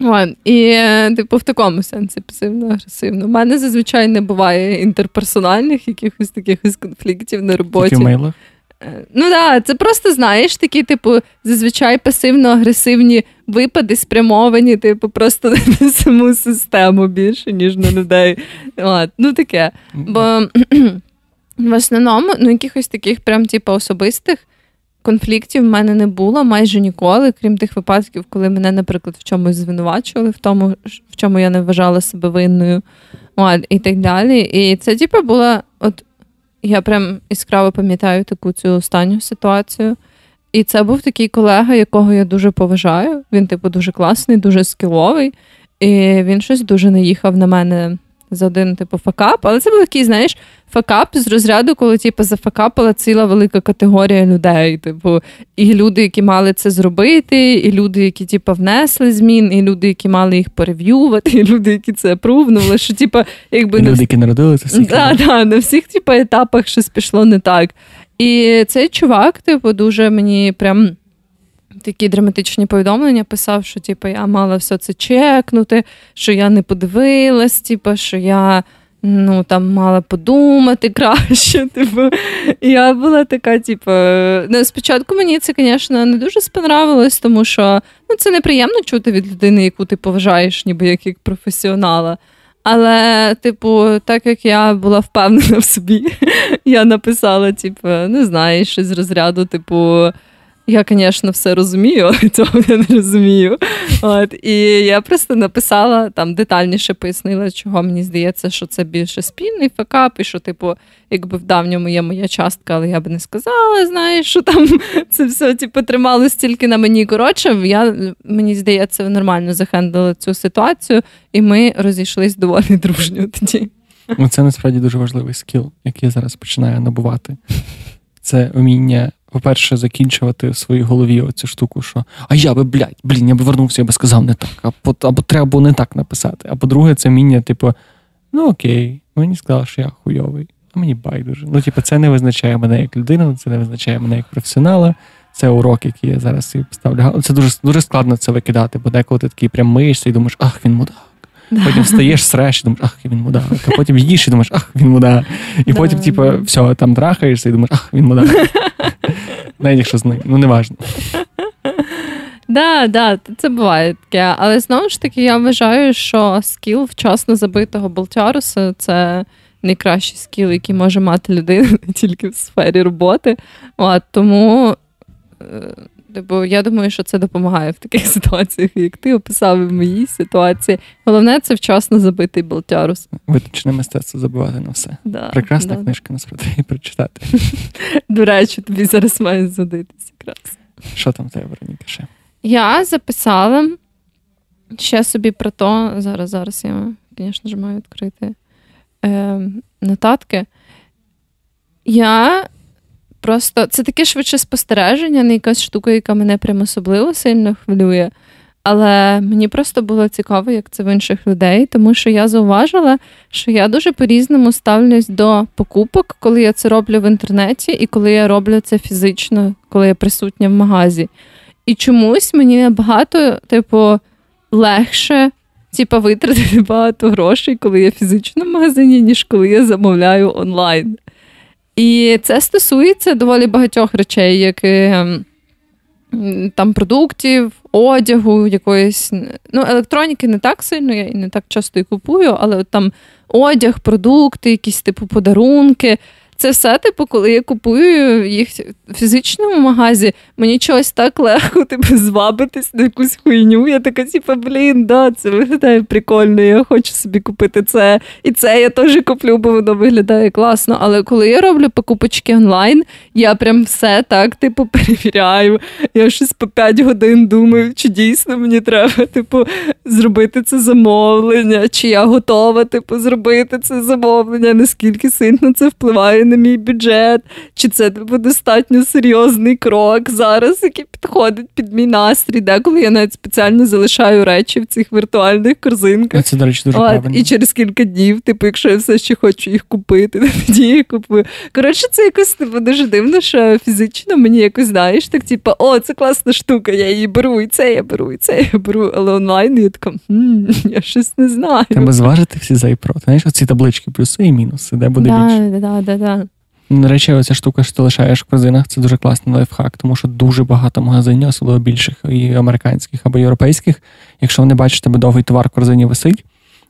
Вон. І, е, типу, в такому сенсі пасивно-агресивно. У мене зазвичай не буває інтерперсональних якихось таких конфліктів на роботі. Тільки мейлах? Е, ну так, да, це просто знаєш такі, типу, зазвичай пасивно-агресивні випади спрямовані, типу, просто на саму систему більше, ніж на людей. От, Ну таке. Бо в основному, ну, якихось таких прям, типу, особистих конфліктів в мене не було майже ніколи, крім тих випадків, коли мене, наприклад, в чомусь звинувачували, в тому, в чому я не вважала себе винною, і так далі. І це, типу, була от я прям іскраво пам'ятаю таку цю останню ситуацію. І це був такий колега, якого я дуже поважаю. Він, типу, дуже класний, дуже скіловий. І він щось дуже наїхав на мене за один, типу, факап. Але це був такий, знаєш, факап з розряду, коли типу, зафакапала ціла велика категорія людей. Типу, і люди, які мали це зробити, і люди, які типу, внесли змін, і люди, які мали їх перев'ювати, і люди, які це апрувнули, що типу, якби і люди, які народилися всіх. Да, да, на всіх типу, етапах щось пішло не так. І цей чувак, типу, дуже мені прям. Такі драматичні повідомлення писав, що типу, я мала все це чекнути, що я не подивилась, типу, що я ну, там мала подумати краще. Типу. Я була така, типу, ну, спочатку мені це, звісно, не дуже спонравилось, тому що ну, це неприємно чути від людини, яку ти поважаєш, ніби як, як професіонала. Але, типу, так як я була впевнена в собі, я написала, типу, не знаю, щось з розряду, типу. Я, звісно, все розумію, але цього не розумію. От, І я просто написала там детальніше пояснила, чого мені здається, що це більше спільний факап, і що, типу, якби в давньому є моя частка, але я би не сказала, знаєш, що там це все типу, трималось тільки на мені. Коротше, я, мені здається, нормально захендили цю ситуацію, і ми розійшлись доволі дружньо тоді. Ну, це насправді дуже важливий скіл, який я зараз починаю набувати. Це вміння по-перше, закінчувати в своїй голові оцю штуку, що а я би, блядь, блін, я би вернувся, я би сказав не так, або, або треба було не так написати. А по-друге, це вміння, типу, ну окей, мені сказали, що я хуйовий, а мені байдуже. Ну, типу, це не визначає мене як людину, це не визначає мене як професіонала. Це урок, який я зараз собі поставлю. Це дуже дуже складно це викидати, бо деколи ти такий прям миєшся і думаєш, ах, він мудак. Потім встаєш, среш і думаєш, ах, він мудак. А потім їдеш і думаєш, ах, він мудак. І потім, типу, все, там трахаєшся і думаєш, ах, він мудак. Навіть якщо з ним, ну не. Да, да, це буває таке. Але знову ж таки, я вважаю, що скіл вчасно забитого болтяруса це найкращий скіл, який може мати людина тільки в сфері роботи. От, Тому е, Бо я думаю, що це допомагає в таких ситуаціях, як ти описав в моїй ситуації. Головне це вчасно забитий болтярус. Виточне мистецтво забивати на все. Да, Прекрасна да. книжка насправді прочитати. До речі, тобі зараз має задитися якраз. Що там тебе, Вероніка, ще? Я записала ще собі про то. Зараз, зараз я, звісно ж, маю відкрити е, нотатки. Я Просто це таке швидше спостереження, не якась штука, яка мене прям особливо сильно хвилює. Але мені просто було цікаво, як це в інших людей, тому що я зауважила, що я дуже по-різному ставлюсь до покупок, коли я це роблю в інтернеті, і коли я роблю це фізично, коли я присутня в магазі. І чомусь мені набагато, типу, легше типу, витратити багато грошей, коли я фізично в магазині, ніж коли я замовляю онлайн. І це стосується доволі багатьох речей, як ем, там продуктів, одягу, якоїсь. Ну, електроніки не так сильно, я і не так часто і купую, але от там одяг, продукти, якісь типу подарунки. Це все, типу, коли я купую їх в фізичному магазі, мені чогось так легко типу, звабитись на якусь хуйню. Я така, типу, блін, да, це виглядає прикольно, я хочу собі купити це. І це я теж куплю, бо воно виглядає класно. Але коли я роблю покупочки онлайн, я прям все так, типу, перевіряю. Я щось по 5 годин думаю, чи дійсно мені треба, типу, зробити це замовлення, чи я готова, типу, зробити це замовлення, наскільки сильно це впливає на мій бюджет, чи це достатньо серйозний крок зараз, який підходить під мій настрій, деколи я навіть спеціально залишаю речі в цих віртуальних корзинках. Це, до речі, дуже правильно. І через кілька днів, типу, якщо я все ще хочу їх купити, тоді я купую. Коротше, це якось типу, дуже дивно, що фізично мені якось знаєш, так типу, о, це класна штука, я її беру, і це я беру, і це я беру. Але онлайн я така, я щось не знаю. Треба зважити всі за і проти. Знаєш, оці таблички, плюси і мінуси, де буде більше. Да, да, да. Речі, оця штука, що ти лишаєш в корзинах, це дуже класний лайфхак, тому що дуже багато магазинів, особливо більших і американських або європейських, якщо вони бачать, тебе довгий товар в корзині висить,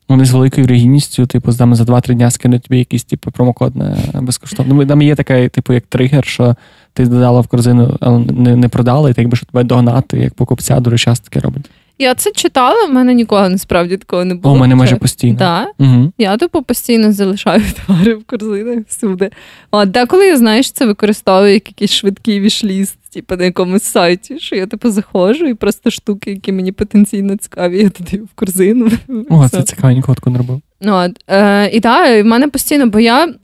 вони з великою регійністю типу, там за 2-3 дня скинуть тобі якийсь типу, промокод на безкоштовно. Там є така, типу, як тригер, що ти додала в корзину, але не, не продала, і так якби що тебе догнати, як покупця, дуже часто таке робить. Я це читала, в мене ніколи насправді такого не було. У мене майже постійно. Да? Угу. Я типу постійно залишаю товари в корзинах всюди. От, деколи я знаєш, це використовую як якийсь швидкий вішліст, типу на якомусь сайті, що я типу заходжу і просто штуки, які мені потенційно цікаві, я додаю в корзину. О, це цікаво, такого не робив. От, е, І так, в мене постійно, бо я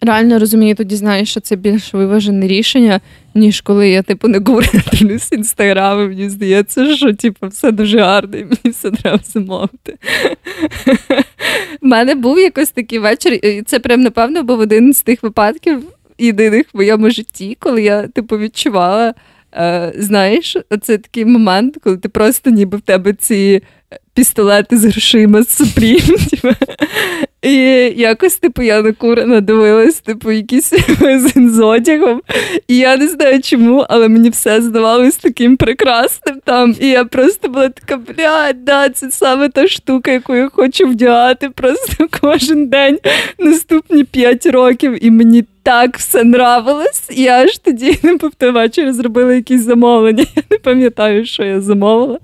реально розумію, тоді знаєш, що це більш виважене рішення, ніж коли я типу не дивлюсь інстаграм, і мені здається, що типу, все дуже гарно, і мені все треба замовити. У мене був якось такий вечір, і це прям, напевно, був один з тих випадків єдиних в моєму житті, коли я типу відчувала. Е, знаєш, це такий момент, коли ти просто ніби в тебе ці пістолети з грошима з Supreme, типу. І якось, типу, я накурена дивилась, типу, якийсь магазин з одягом. І я не знаю чому, але мені все здавалось таким прекрасним там. І я просто була така, блядь, да, це саме та штука, яку я хочу вдягати просто кожен день наступні п'ять років. І мені так все нравилось. І я аж тоді не в зробила якісь замовлення. Я не пам'ятаю, що я замовила.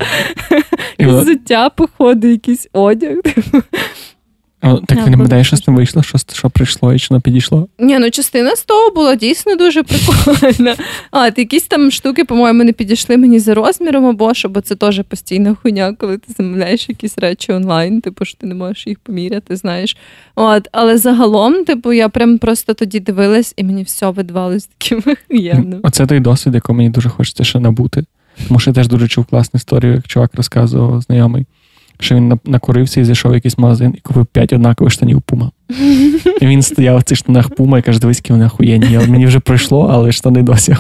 Взуття, походу, якийсь одяг. О, так ти не пам'ятаєш, що з ним вийшло, що що прийшло і чи не підійшло? Ні, ну частина з того була дійсно дуже прикольна. А, якісь там штуки, по-моєму, не підійшли мені за розміром або що, бо це теж постійна хуйня, коли ти замовляєш якісь речі онлайн, типу, що ти не можеш їх поміряти, знаєш. От, Але загалом, типу, я прям просто тоді дивилась, і мені все видавалось таким охуєнним. Оце той досвід, який мені дуже хочеться ще набути. Тому що я теж дуже чув класну історію, як чувак розказував знайомий що він накурився і зайшов в якийсь магазин і купив п'ять однакових штанів пума. І він стояв в цих штанах пума і каже, дивись, які вони охуєнні. Мені вже пройшло, але штани досі.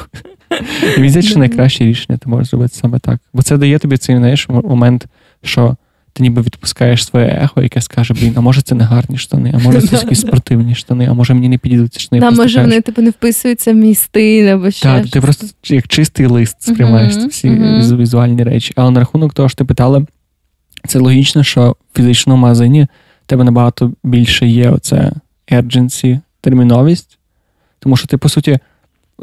І він що найкраще рішення ти можеш зробити саме так. Бо це дає тобі цей знаєш, момент, що ти ніби відпускаєш своє ехо, яке скаже, блін, а може це не гарні штани, а може це якісь спортивні штани, а може мені не підійдуть ці штани. Да, може вони типу не вписуються в мій стиль або ще. Так, ти просто як чистий лист сприймаєш всі візуальні речі. Але на рахунок того, що ти питала, це логічно, що в фізичному магазині в тебе набагато більше є оце urgency, терміновість, тому що ти, по суті,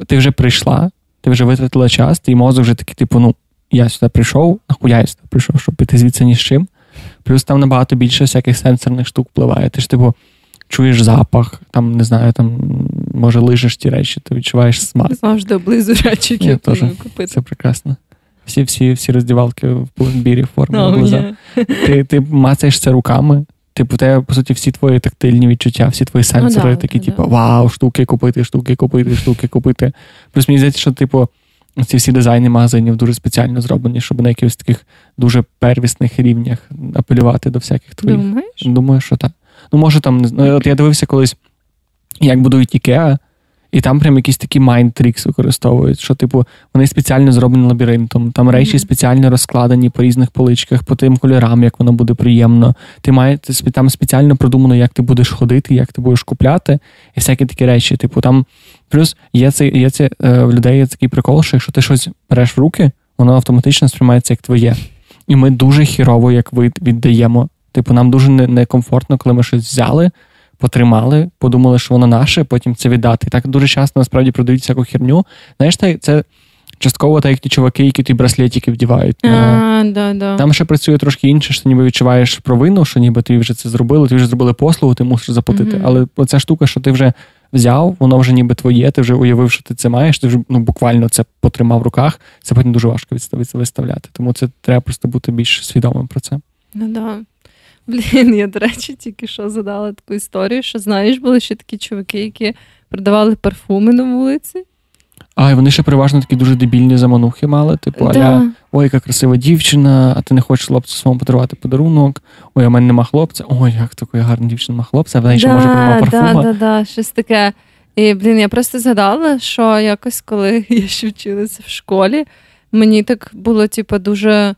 ти вже прийшла, ти вже витратила час, твій мозок вже такий, типу, ну, я сюди прийшов, нахуя я сюди прийшов, щоб піти звідси ні з чим. Плюс там набагато більше всяких сенсорних штук впливає. Ти ж, типу, чуєш запах, там, не знаю, там, може, лижеш ті речі, ти відчуваєш смак. Завжди облизу речі, які я купити. Це прекрасно всі всі всі роздівалки в пломбірі форми oh, глаза. Yeah. Ти ти мацаєш це руками. Типу, тебе, по суті, всі твої тактильні відчуття, всі твої сенсори oh, такі, типу, вау, штуки купити, штуки купити, штуки купити. Плюс мені здається, що, типу, ці всі дизайни магазинів дуже спеціально зроблені, щоб на якихось таких дуже первісних рівнях апелювати до всяких твоїх. Думаєш? Думаю, що так. Ну, може, там, ну, от я дивився колись, як будують Ікеа, і там прям якісь такі mind tricks використовують, що, типу, вони спеціально зроблені лабіринтом, там речі mm-hmm. спеціально розкладені по різних поличках, по тим кольорам, як воно буде приємно. Ти має там спеціально продумано, як ти будеш ходити, як ти будеш купляти, і всякі такі речі. Типу, там плюс є це, є це в людей є такий прикол, що якщо ти щось береш в руки, воно автоматично сприймається як твоє. І ми дуже хірово, як вид, віддаємо. Типу, нам дуже некомфортно, коли ми щось взяли потримали, подумали, що воно наше, потім це віддати. І так дуже часто насправді продають всяку херню. Знаєш, це частково так, як ті чуваки, які ті браслетики вдівають. А, да, да. Там ще працює трошки інше, що ти ніби відчуваєш провину, що ніби ти вже це зробили, ти вже зробили послугу, ти мусиш заплатити. Mm-hmm. Але оця штука, що ти вже взяв, воно вже ніби твоє, ти вже уявив, що ти це маєш, ти вже ну, буквально це потримав в руках, це потім дуже важко відставити виставляти. Тому це треба просто бути більш свідомим про це. Ну да. Блін, я, до речі, тільки що задала таку історію, що знаєш, були ще такі чуваки, які продавали парфуми на вулиці. А, і вони ще переважно такі дуже дебільні заманухи мали. Типу, да. аля, ой, яка красива дівчина, а ти не хочеш хлопцю своєму подарувати подарунок. Ой, а в мене нема хлопця. Ой, як такої гарна дівчина нема хлопця, а вона ще да, може приймати парфума. Так, да, да, щось таке. І, блін, я просто згадала, що якось, коли я ще вчилася в школі, мені так було, типу, дуже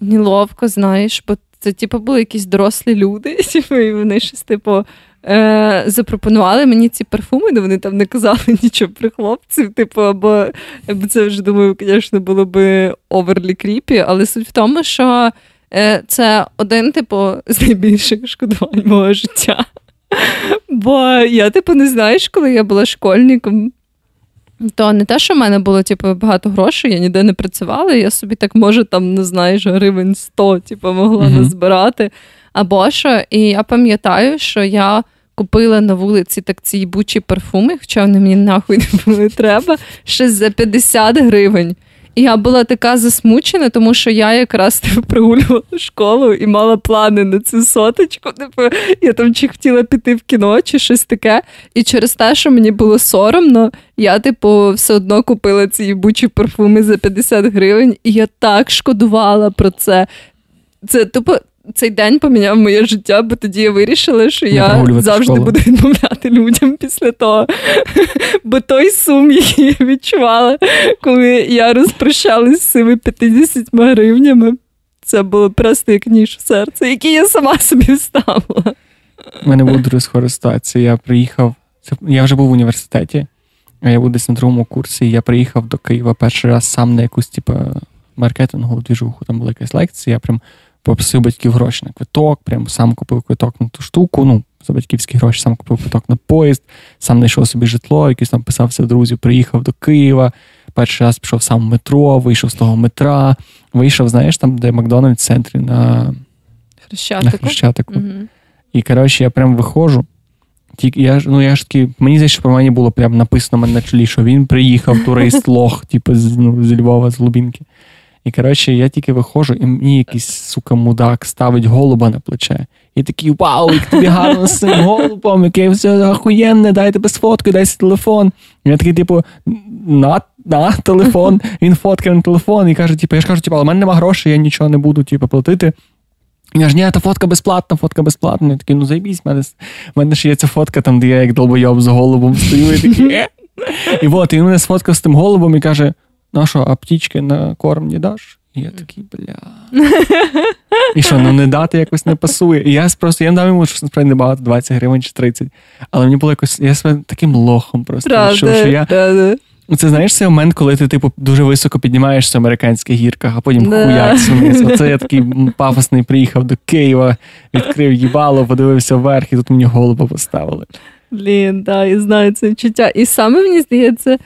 неловко, знаєш, бо це, типу, були якісь дорослі люди, типу, і вони щось, типу, е, запропонували мені ці парфуми, де вони там не казали нічого про хлопців. Типу, або це вже думаю, звісно, було би оверлі кріпі, але суть в тому, що е, це один, типу, з найбільших шкодувань мого життя. Бо я, типу, не знаєш, коли я була школьником. То не те, що в мене було типу, багато грошей, я ніде не працювала, я собі так може там не знаєш, гривень 100 типу, могла uh-huh. назбирати. Або що, і я пам'ятаю, що я купила на вулиці так ці бучі парфуми, хоча вони мені нахуй не були треба, ще за 50 гривень. Я була така засмучена, тому що я якраз типу, прогулювала школу і мала плани на цю соточку. Типу, я там чи хотіла піти в кіно, чи щось таке. І через те, що мені було соромно, я, типу, все одно купила ці бучі парфуми за 50 гривень, і я так шкодувала про це. Це тупо цей день поміняв моє життя, бо тоді я вирішила, що я завжди школу. буду відмовляти людям після того. Бо той сум, який я відчувала, коли я розпрощалась з цими 50 гривнями, це було просто як ніж в серце, який я сама собі вставила. У мене був дуже схожа ситуація. Я приїхав, я вже був в університеті, а я був десь на другому курсі, і я приїхав до Києва перший раз сам на якусь, типу, маркетингову двіжуху, там була якась лекція. Я прям попросив батьків гроші на квиток, прям сам купив квиток на ту штуку. Ну, за батьківські гроші сам купив квиток на поїзд, сам знайшов собі житло, якийсь там писався друзів, приїхав до Києва. Перший раз пішов сам в метро, вийшов з того метра, вийшов, знаєш, там, де Макдональдс в центрі на Хрещатику. На Хрещатику. Угу. І коротше, я прям виходжу. Тільки я ну я ж таки, мені здається, що про мені було прям написано мене на чолі, що він приїхав, турист лох, типу, з, ну, з Львова, з Лубінки. І коротше, я тільки виходжу, і мені якийсь сука мудак ставить голуба на плече. І такий вау, як тобі гарно з цим голубом, яке все охуєнне, дайте без фотки, дай телефон. І я такий, типу, на на телефон. Він фоткає на телефон і каже, типу, я ж кажу, типу, але в мене нема грошей, я нічого не буду типу, платити. І я ж, ні, та фотка безплатна, фотка безплатна. Я такий, ну зайбісь, в мене, в мене ж є ця фотка, там, де я як долбойоб з голубом стою, і такий, е. І от, і він мене сфоткав з тим голубом і каже: ну що, а птічки на корм не даш? І я такий, бля. І що, ну не дати якось не пасує. І я просто я дав йому що насправді небагато, 20 гривень чи 30. Але мені було якось, я себе таким лохом просто. Правда, що, що я... правда. Ну, це знаєш цей момент, коли ти, типу, дуже високо піднімаєшся в американських гірках, а потім да. хуяк вниз. Оце я такий пафосний приїхав до Києва, відкрив їбало, подивився вверх, і тут мені голову поставили. Блін, да, я знаю це відчуття. І саме мені здається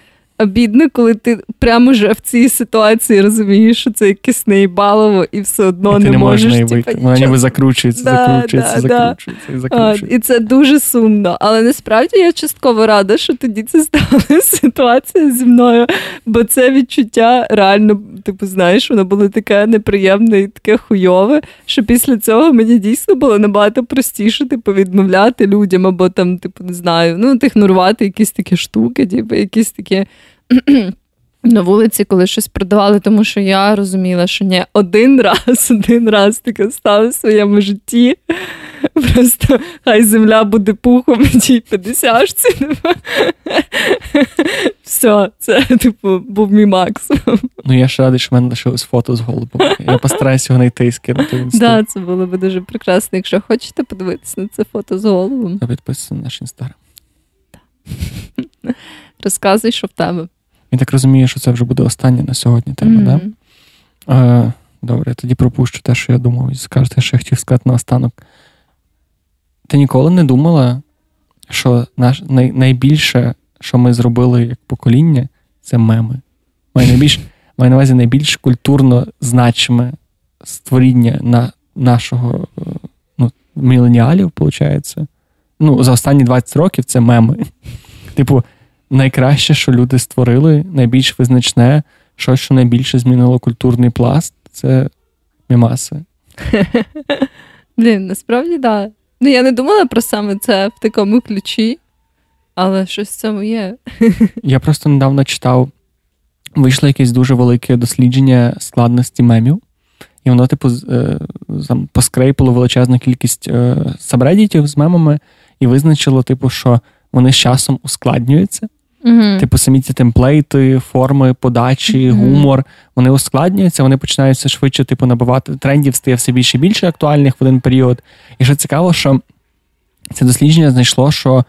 обідно, коли ти прямо вже в цій ситуації розумієш, що це якесь неїбалово, і все одно і ти не, можеш типу, вийти. Вона ніби закручується, да, закручується, да, закручується, і закручується. А, і це дуже сумно. Але насправді я частково рада, що тоді це сталася ситуація зі мною, бо це відчуття реально, типу, знаєш, воно було таке неприємне і таке хуйове, що після цього мені дійсно було набагато простіше, типу, відмовляти людям, або там, типу, не знаю, ну, ігнорувати якісь такі штуки, типу, якісь такі на вулиці, коли щось продавали, тому що я розуміла, що ні, один раз, один раз таке стало в своєму житті. Просто хай земля буде пухом тій 50 Все, це, типу, був мій максимум. Ну, я ж радий, що в мене лишилось фото з голубом. Я постараюся його знайти і скинути в Так, це було б дуже прекрасно. Якщо хочете подивитися на це фото з голубом. Підписуйтесь на наш інстаграм. Розказуй, що в тебе. Я так розумію, що це вже буде остання на сьогодні тема, mm-hmm. да? Е, Добре, тоді пропущу те, що я думав, і скажете, що я хотів сказати на останок. Ти ніколи не думала, що наш, най, найбільше, що ми зробили як покоління, це меми. Маю найбільш, маю на увазі найбільш культурно значиме створіння на нашого ну, міленіалів, виходить. Ну, за останні 20 років це меми. Типу, найкраще, що люди створили, найбільш визначне, що що найбільше змінило культурний пласт, це мімаси. Блін, насправді так. Да. Ну, я не думала про саме це в такому ключі, але щось в цьому є. Я просто недавно читав, вийшло якесь дуже велике дослідження складності мемів, і воно, типу, е, поскрейпило величезну кількість е, сабредітів з мемами і визначило, типу, що вони з часом ускладнюються. Mm-hmm. Типу, самі ці темплейти, форми подачі, mm-hmm. гумор, вони ускладнюються, вони починають все швидше, типу, набувати трендів, стає все більше і більше актуальних в один період. І що цікаво, що це дослідження знайшло, що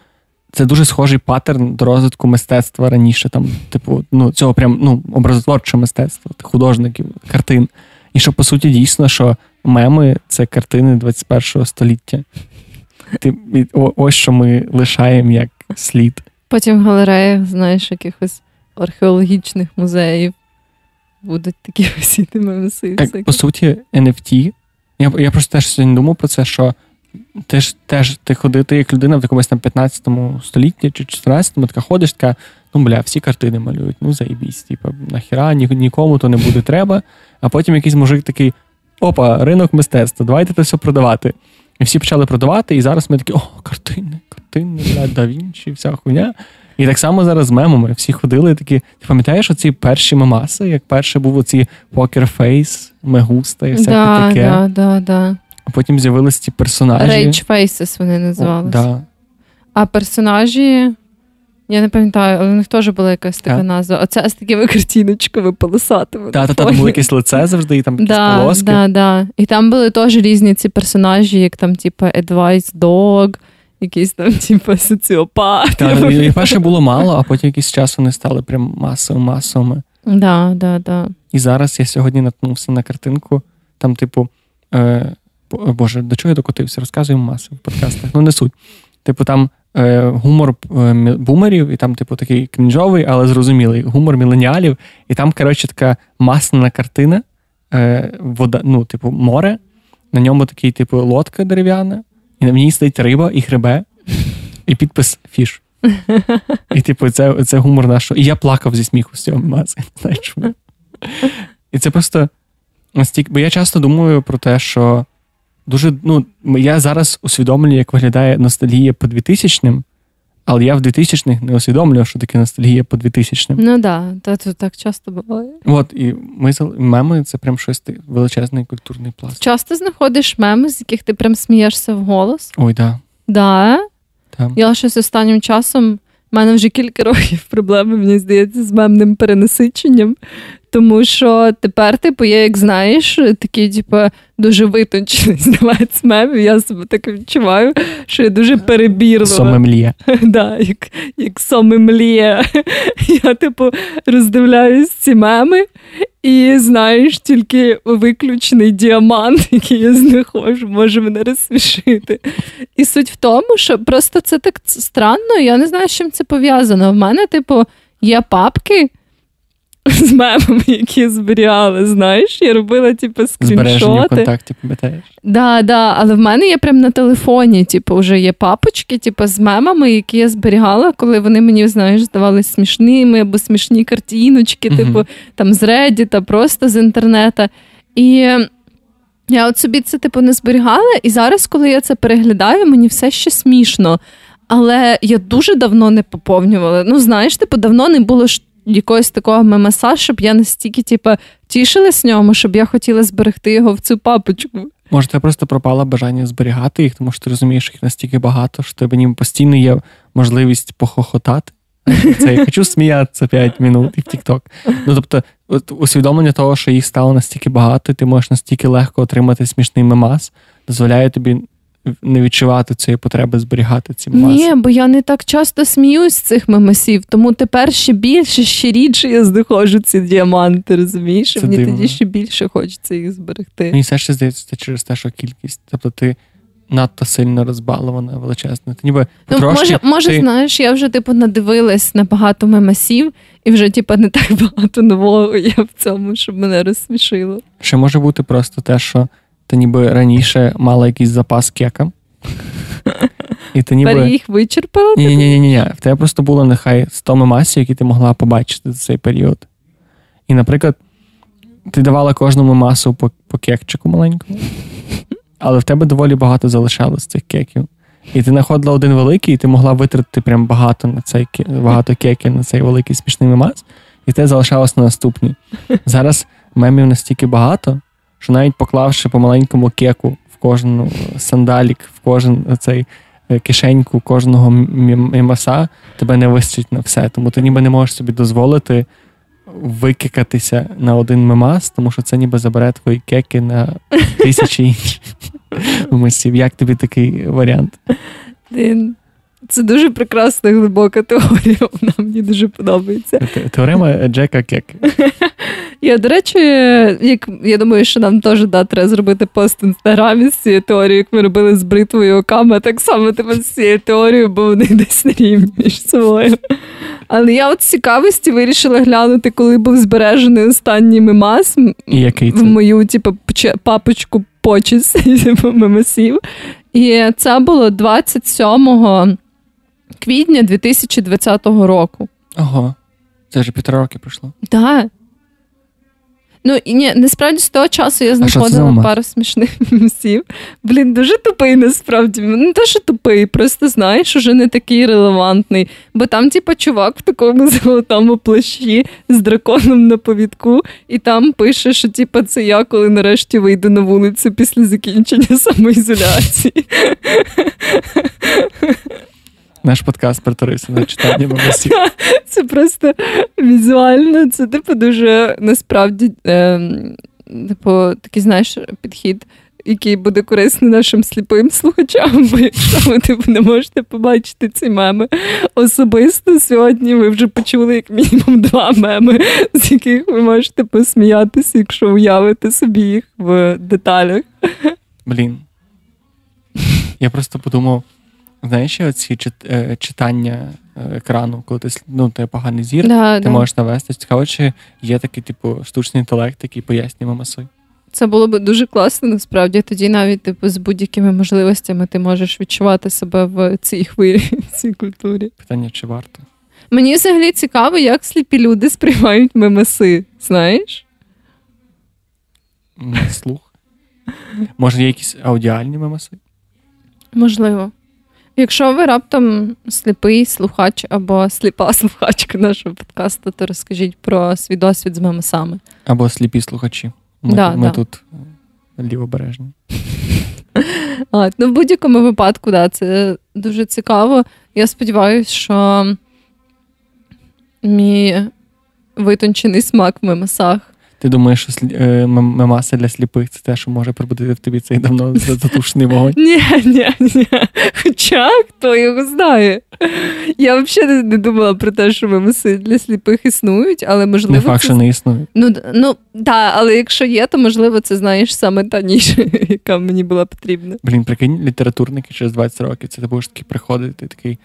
це дуже схожий паттерн до розвитку мистецтва раніше, там, типу, ну, цього прям ну, образотворчого мистецтва, художників, картин. І що, по суті, дійсно, що меми це картини 21 століття. Ти, Ось що ми лишаємо як слід. Потім в галереях, знаєш, якихось археологічних музеїв будуть такі висіти мемеси. Так, По суті, NFT. Я я просто теж сьогодні думав про це, що ти ж теж ти ходив, ти як людина в якомусь там 15 столітті чи 14-му, така ходиш, така, ну бля, всі картини малюють, ну заїбісь, типу, нахіра, ні, нікому то не буде треба. А потім якийсь мужик такий: опа, ринок мистецтва, давайте це все продавати. І всі почали продавати, і зараз ми такі, о, картини, картини, бля, да Вінчі, вся хуйня. І так само зараз з мемами. Всі ходили такі. Ти пам'ятаєш оці перші мемаси, як перше був оці Poker Face, Мегуста і всяке да, таке. Да, да, да. А потім з'явилися ці персонажі. Рейдж Faces вони називалися. Да. А персонажі. Я не пам'ятаю, але у них теж була якась така а? назва. Оце з такими картиночками полосатими. Так, та, там було якесь лице завжди, і там якісь да, полоски. Да, да. І там були теж різні ці персонажі, як там, типу, Advice Dog, якийсь там, типу, соціопат. Так, і перше було мало, а потім якийсь час вони стали прям масовими, масовими. Да, да, да. І зараз я сьогодні наткнувся на картинку, там, типу, е, Боже, до чого я докотився? Розказуємо масу в подкастах. Ну, не суть. Типу, там е, гумор е, бумерів, і там, типу, такий крінжовий, але зрозумілий гумор міленіалів. І там, коротше, така масна картина, е, вода, ну, типу, море. На ньому такий, типу, лодка дерев'яна, і на ній стоїть риба і хребе, і підпис фіш. І, типу, це це гумор нашого. І я плакав зі сміху з цього. Знаєш чому? І це просто настільки. Бо я часто думаю про те, що дуже. ну, Я зараз усвідомлюю, як виглядає ностальгія по 2000-ним, але я в 2000-х не усвідомлював, що таке ностальгія по 2000-ним. Ну так, да, це так часто буває. От, і ми меми це прям щось величезний культурний пласт. Часто знаходиш меми, з яких ти прям смієшся в голос? Ой, так. Да. Да. Я щось останнім часом. У мене вже кілька років проблеми, мені здається, з мемним перенасиченням. Тому що тепер, типу, я, як знаєш, такий, типу, дуже витончений знавець мемів. Я себе так відчуваю, що я дуже перебірлива. Сомемлія. Да, як як сомемлія. Я, типу, роздивляюсь ці меми і, знаєш, тільки виключений діамант, який я знаходжу, може мене розсмішити. І суть в тому, що просто це так странно, я не знаю, з чим це пов'язано. В мене, типу, є папки з мемами, які зберігали, знаєш, я робила, типу, скріншоти. контакті, пам'ятаєш? Да, да, але в мене є прям на телефоні, типу, вже є папочки, типу, з мемами, які я зберігала, коли вони мені, знаєш, здавалися смішними або смішні картиночки, uh типу, там з Reddit, просто з інтернету. І я от собі це, типу, не зберігала, і зараз, коли я це переглядаю, мені все ще смішно. Але я дуже давно не поповнювала. Ну, знаєш, типу, давно не було якогось такого мемеса, щоб я настільки, типу, тішилась ньому, щоб я хотіла зберегти його в цю папочку. Може, це просто пропало бажання зберігати їх, тому що ти розумієш, їх настільки багато, що тебе ніби постійно є можливість похохотати. Це я хочу сміятися 5 минут і в TikTok. Ну тобто, от усвідомлення того, що їх стало настільки багато, і ти можеш настільки легко отримати смішний мемас, дозволяє тобі не відчувати цієї потреби зберігати ці маси. Ні, бо я не так часто сміюсь з цих мемасів, тому тепер ще більше, ще рідше я знаходжу ці діаманти, розумієш? Це Мені дивно. тоді ще більше хочеться їх зберегти. Мені все ще здається, це через те, що кількість. Тобто ти. Надто сильно розбалована, величезна. Ти ніби ну, трошки, Може, може ти... знаєш, я вже типу надивилась на багато мемасів, і вже типу, не так багато нового є в цьому, щоб мене розсмішило. Ще може бути просто те, що ти ніби раніше мала якийсь запас кека. І ти ніби... їх вичерпала? Ні, ні, ні, ні. В тебе просто було нехай 100 мемасів, які ти могла побачити за цей період. І, наприклад, ти давала кожному масу по, по кекчику маленькому, але в тебе доволі багато залишалось цих кеків. І ти знаходила один великий, і ти могла витратити прям багато на цей багато кеків на цей великий смішний мемас, і те залишалось на наступний. Зараз мемів настільки багато, що навіть поклавши по маленькому кеку в кожен сандалік, в кожен цей е, кишеньку кожного мімаса, тебе не вистачить на все. Тому ти ніби не можеш собі дозволити викикатися на один мемас, тому що це ніби забере твої кеки на тисячі інших. Як тобі такий варіант? Це дуже прекрасна глибока теорія. Вона мені дуже подобається. Теорема Джека Кеки. Я, до речі, як я думаю, що нам теж да, треба зробити пост в інстаграмі з цією теорією, як ми робили з бритвою оками, так само тебе з цією теорією, бо вони десь на рівні між собою. Але я от з цікавості вирішила глянути, коли був збережений останній мемас І який це? в мою, типу, папочку почес типу, мемасів. І це було 27 квітня 2020 року. Ого. Це вже півтора роки пройшло. Так. Ну, і ні, насправді з того часу я знаходила пару смішних мемсів. Блін, дуже тупий насправді. Ну, Не те, що тупий, просто знаєш, уже не такий релевантний. Бо там, типа, чувак в такому золотому плащі з драконом на повідку, і там пише, що типа, це я, коли нарешті вийду на вулицю після закінчення самоізоляції. Наш подкаст перетворився на читання мемасів. Це просто візуально, це типу дуже насправді ем, типу, такий, знаєш, підхід, який буде корисний нашим сліпим слухачам. Бо якщо ви типу, не можете побачити ці меми особисто сьогодні, ви вже почули як мінімум два меми, з яких ви можете посміятися, якщо уявите собі їх в деталях. Блін. Я просто подумав, знаєш, оці е, читання е, екрану, коли ти ну, тебе поганий зір, Да, ти да. можеш навести. Цікаво, чи є такий, типу, штучний інтелект, який пояснює мемаси. Це було б дуже класно, насправді. Тоді навіть типу, з будь-якими можливостями ти можеш відчувати себе в цій хвилі, в цій культурі. Питання, чи варто? Мені взагалі цікаво, як сліпі люди сприймають мемеси, знаєш? Слух. Може, є якісь аудіальні мемаси? Можливо. Якщо ви раптом сліпий слухач або сліпа слухачка нашого подкасту, то розкажіть про свій досвід з мемесами. Або сліпі слухачі. Ми, Да, ми да. тут е, лівобережні. А, ну, в будь-якому випадку, да, це дуже цікаво. Я сподіваюся, що мій витончений смак в мемесах. Ти думаєш, що слі- е, мем- для сліпих це те, що може пробудити в тобі цей давно затушений вогонь? Ні, ні, ні. Хоча хто його знає. Я взагалі не, думала про те, що мемеси для сліпих існують, але можливо. Не факт, це... що не існує. Ну, ну да, але якщо є, то можливо це знаєш саме та ніша, яка мені була потрібна. Блін, прикинь, літературники через 20 років, це ти будеш такий приходити, такий.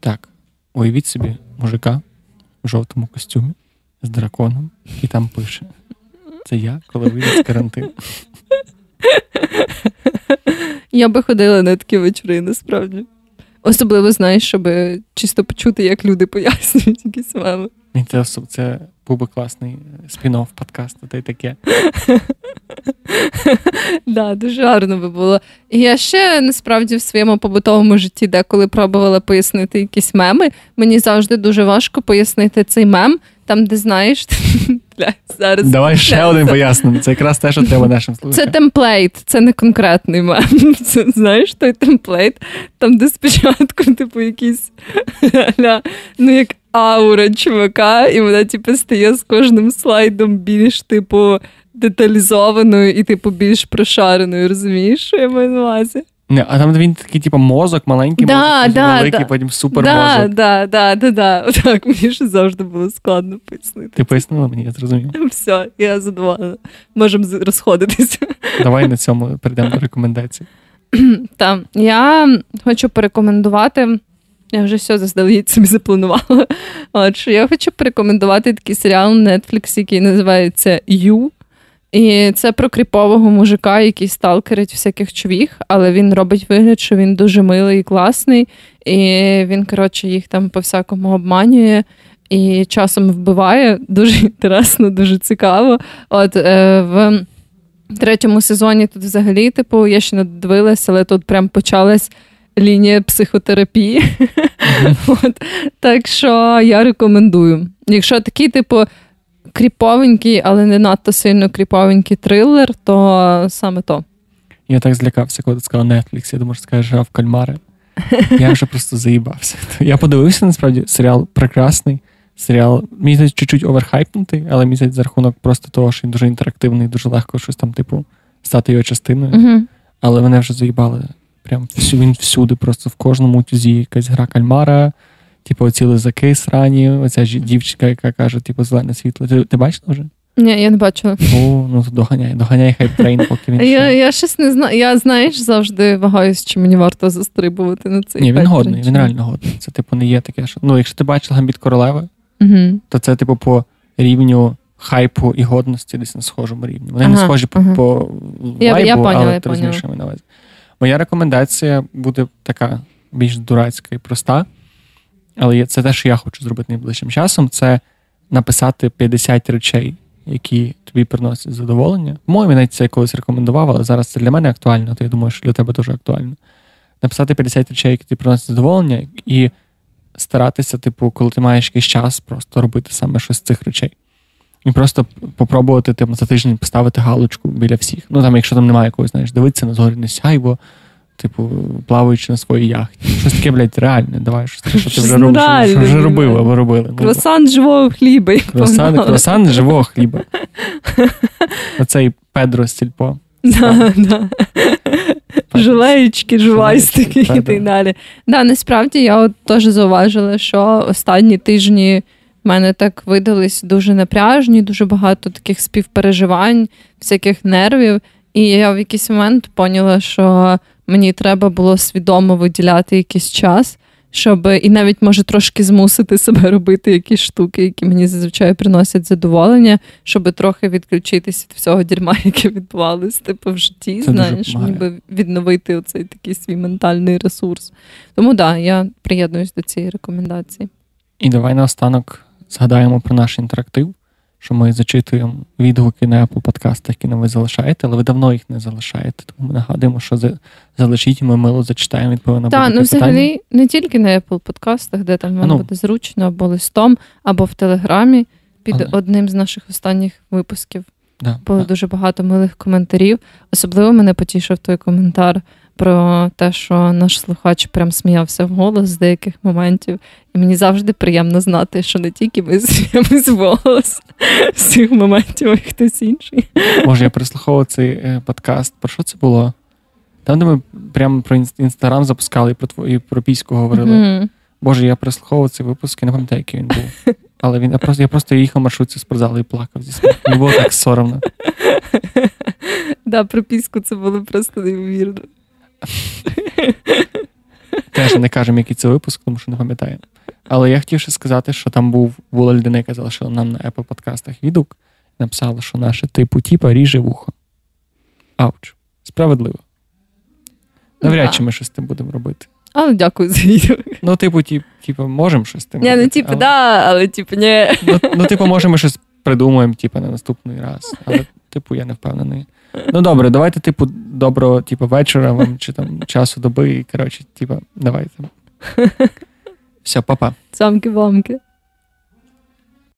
Так, уявіть собі мужика в жовтому костюмі з драконом, і там пише: Це я, коли вийду з карантину. Я би ходила на такі вечори, насправді. Особливо, знаєш, щоб чисто почути, як люди пояснюють якісь меми. І це, це був би класний спін-офф подкасту, та й таке. Да, дуже гарно би було. І я ще насправді в своєму побутовому житті деколи пробувала пояснити якісь меми. Мені завжди дуже важко пояснити цей мем, там, де знаєш, бля, зараз. Давай ще один пояснення. Це якраз те, що треба нашим Це темплейт, це не конкретний мем. Це знаєш той темплейт, там, де спочатку, типу, якийсь ну як аура чувака, і вона, типу, стає з кожним слайдом більш, типу, деталізованою і, типу, більш прошареною. Розумієш, що я маю на увазі? Не, а там він такий, типу, мозок, маленький Да, мозок, потім да, великий, да. потім супер да, да, да, да, да. Отак мені ще завжди було складно пояснити. Ти пояснила мені, я зрозумів. Все, я задоволена. Можемо розходитися. Давай на цьому перейдемо до рекомендацій. Та я хочу порекомендувати. Я вже все заздалегідь собі запланувала. От, що я хочу порекомендувати такий серіал на Netflix, який називається Ю. І це про кріпового мужика, який сталкерить всяких човіх, але він робить вигляд, що він дуже милий і класний. І він, коротше, їх там по-всякому обманює і часом вбиває. Дуже інтересно, дуже цікаво. От е, в третьому сезоні тут взагалі, типу, я ще не дивилася, але тут прям почалась лінія психотерапії. От. Так що я рекомендую. Якщо такий, типу, кріповенький, але не надто сильно кріповенький трилер, то саме то. Я так злякався, коли ти сказав Netflix. Я думав, що скажеш грав в кальмари. Я вже просто заїбався. Я подивився, насправді, серіал прекрасний. Серіал, мені здається, чуть-чуть оверхайпнутий, але мені здається, за рахунок просто того, що він дуже інтерактивний, дуже легко щось там, типу, стати його частиною. Але мене вже заїбали. Прям всю, він всюди, просто в кожному тюзі якась гра кальмара, типу, оці лизаки срані, оця ж дівчинка, яка каже, типу, зелене світло. Ти, ти бачила вже? Ні, я не бачила. О, ну доганяй, доганяй hype train, поки він. Я я щось не знаю. Я, знаєш, завжди вагаюсь, чи мені варто застрибувати на цей Ні, він годний, він реально годний. Це, типу, не є таке, що. Ну, якщо ти бачила гамбіт королеви, угу. то це, типу, по рівню хайпу і годності десь на схожому рівні. Вони ага, не схожі ага. по вайбу, Я, я поняла, але я ти розумієш, що я на увазі. Моя рекомендація буде така більш дурацька і проста, але це те, що я хочу зробити найближчим часом, це написати 50 речей, які тобі приносять задоволення. Мові навіть це колись рекомендував, але зараз це для мене актуально, то я думаю, що для тебе дуже актуально. Написати 50 речей, які тобі приносять задоволення, і старатися, типу, коли ти маєш якийсь час, просто робити саме щось з цих речей. І просто попробувати типу, за тиждень поставити галочку біля всіх. Ну там, якщо там немає якогось, знаєш, дивитися на зоряне сяйво, типу, плаваючи на своїй яхті. Щось таке, блядь, реальне. Давай, що ти Щось вже робиш, що, вже робив або робили. Ну, Круасан живого хліба. круасан, погнали. живого хліба. Оцей Педро Стільпо. Да, да. Желеєчки, жувайстики і так далі. Да, насправді я от теж зауважила, що останні тижні в мене так видались дуже напряжні, дуже багато таких співпереживань, всяких нервів. І я в якийсь момент поняла, що мені треба було свідомо виділяти якийсь час, щоб і навіть може трошки змусити себе робити якісь штуки, які мені зазвичай приносять задоволення, щоб трохи відключитися від всього дерьма, яке відбувалось типу, в житті, Це знаєш, ніби відновити оцей такий свій ментальний ресурс. Тому так, да, я приєднуюсь до цієї рекомендації. І давай наостанок згадаємо про наш інтерактив, що ми зачитуємо відгуки на Apple подкастах, які нам ви залишаєте, але ви давно їх не залишаєте. Тому ми нагадуємо, що залишіть, і ми мило зачитаємо відповідь на Так, ну питання. взагалі не тільки на Apple подкастах, де там вам ну. буде зручно, або листом, або в Телеграмі під Але- одним з наших останніх випусків. Да, Було да. дуже багато милих коментарів. Особливо мене потішив той коментар про те, що наш слухач прям сміявся вголос з деяких моментів. І мені завжди приємно знати, що не тільки ми сміємось вголос з цих моментів, а й хтось інший. Може, я переслуховував цей е, подкаст. Про що це було? Там, де ми прямо про інстаграм запускали і про твою і про піську говорили. Мгм. Боже, я переслуховував цей випуск і не пам'ятаю, який він був. Але він я просто я просто їхав маршрутці з спортзалу і плакав зі сміху. Мені було так соромно. Да, про піску це було просто неймовірно. Теж не кажемо, який це випуск, тому що не пам'ятаю. Але я хотів ще сказати, що там був була людина, яка залишила нам на Apple подкастах відгук, написала, що наше типу тіпа ріже вухо. Ауч. Справедливо. Навряд чи ми щось з тим будемо робити. Але дякую за відео. Ну, типу, ті, типу, можемо щось з тим Ні, ну типу, але- да, але типу, ні. Ну, ну, типу, може, ми щось придумаємо, типу, на наступний раз. Але, типу, я не впевнений. Ну добре, давайте, типу, доброго, типу, вечора вам чи там часу доби. І, коротше, типу, давайте. Все, па-па. Самки-вамки.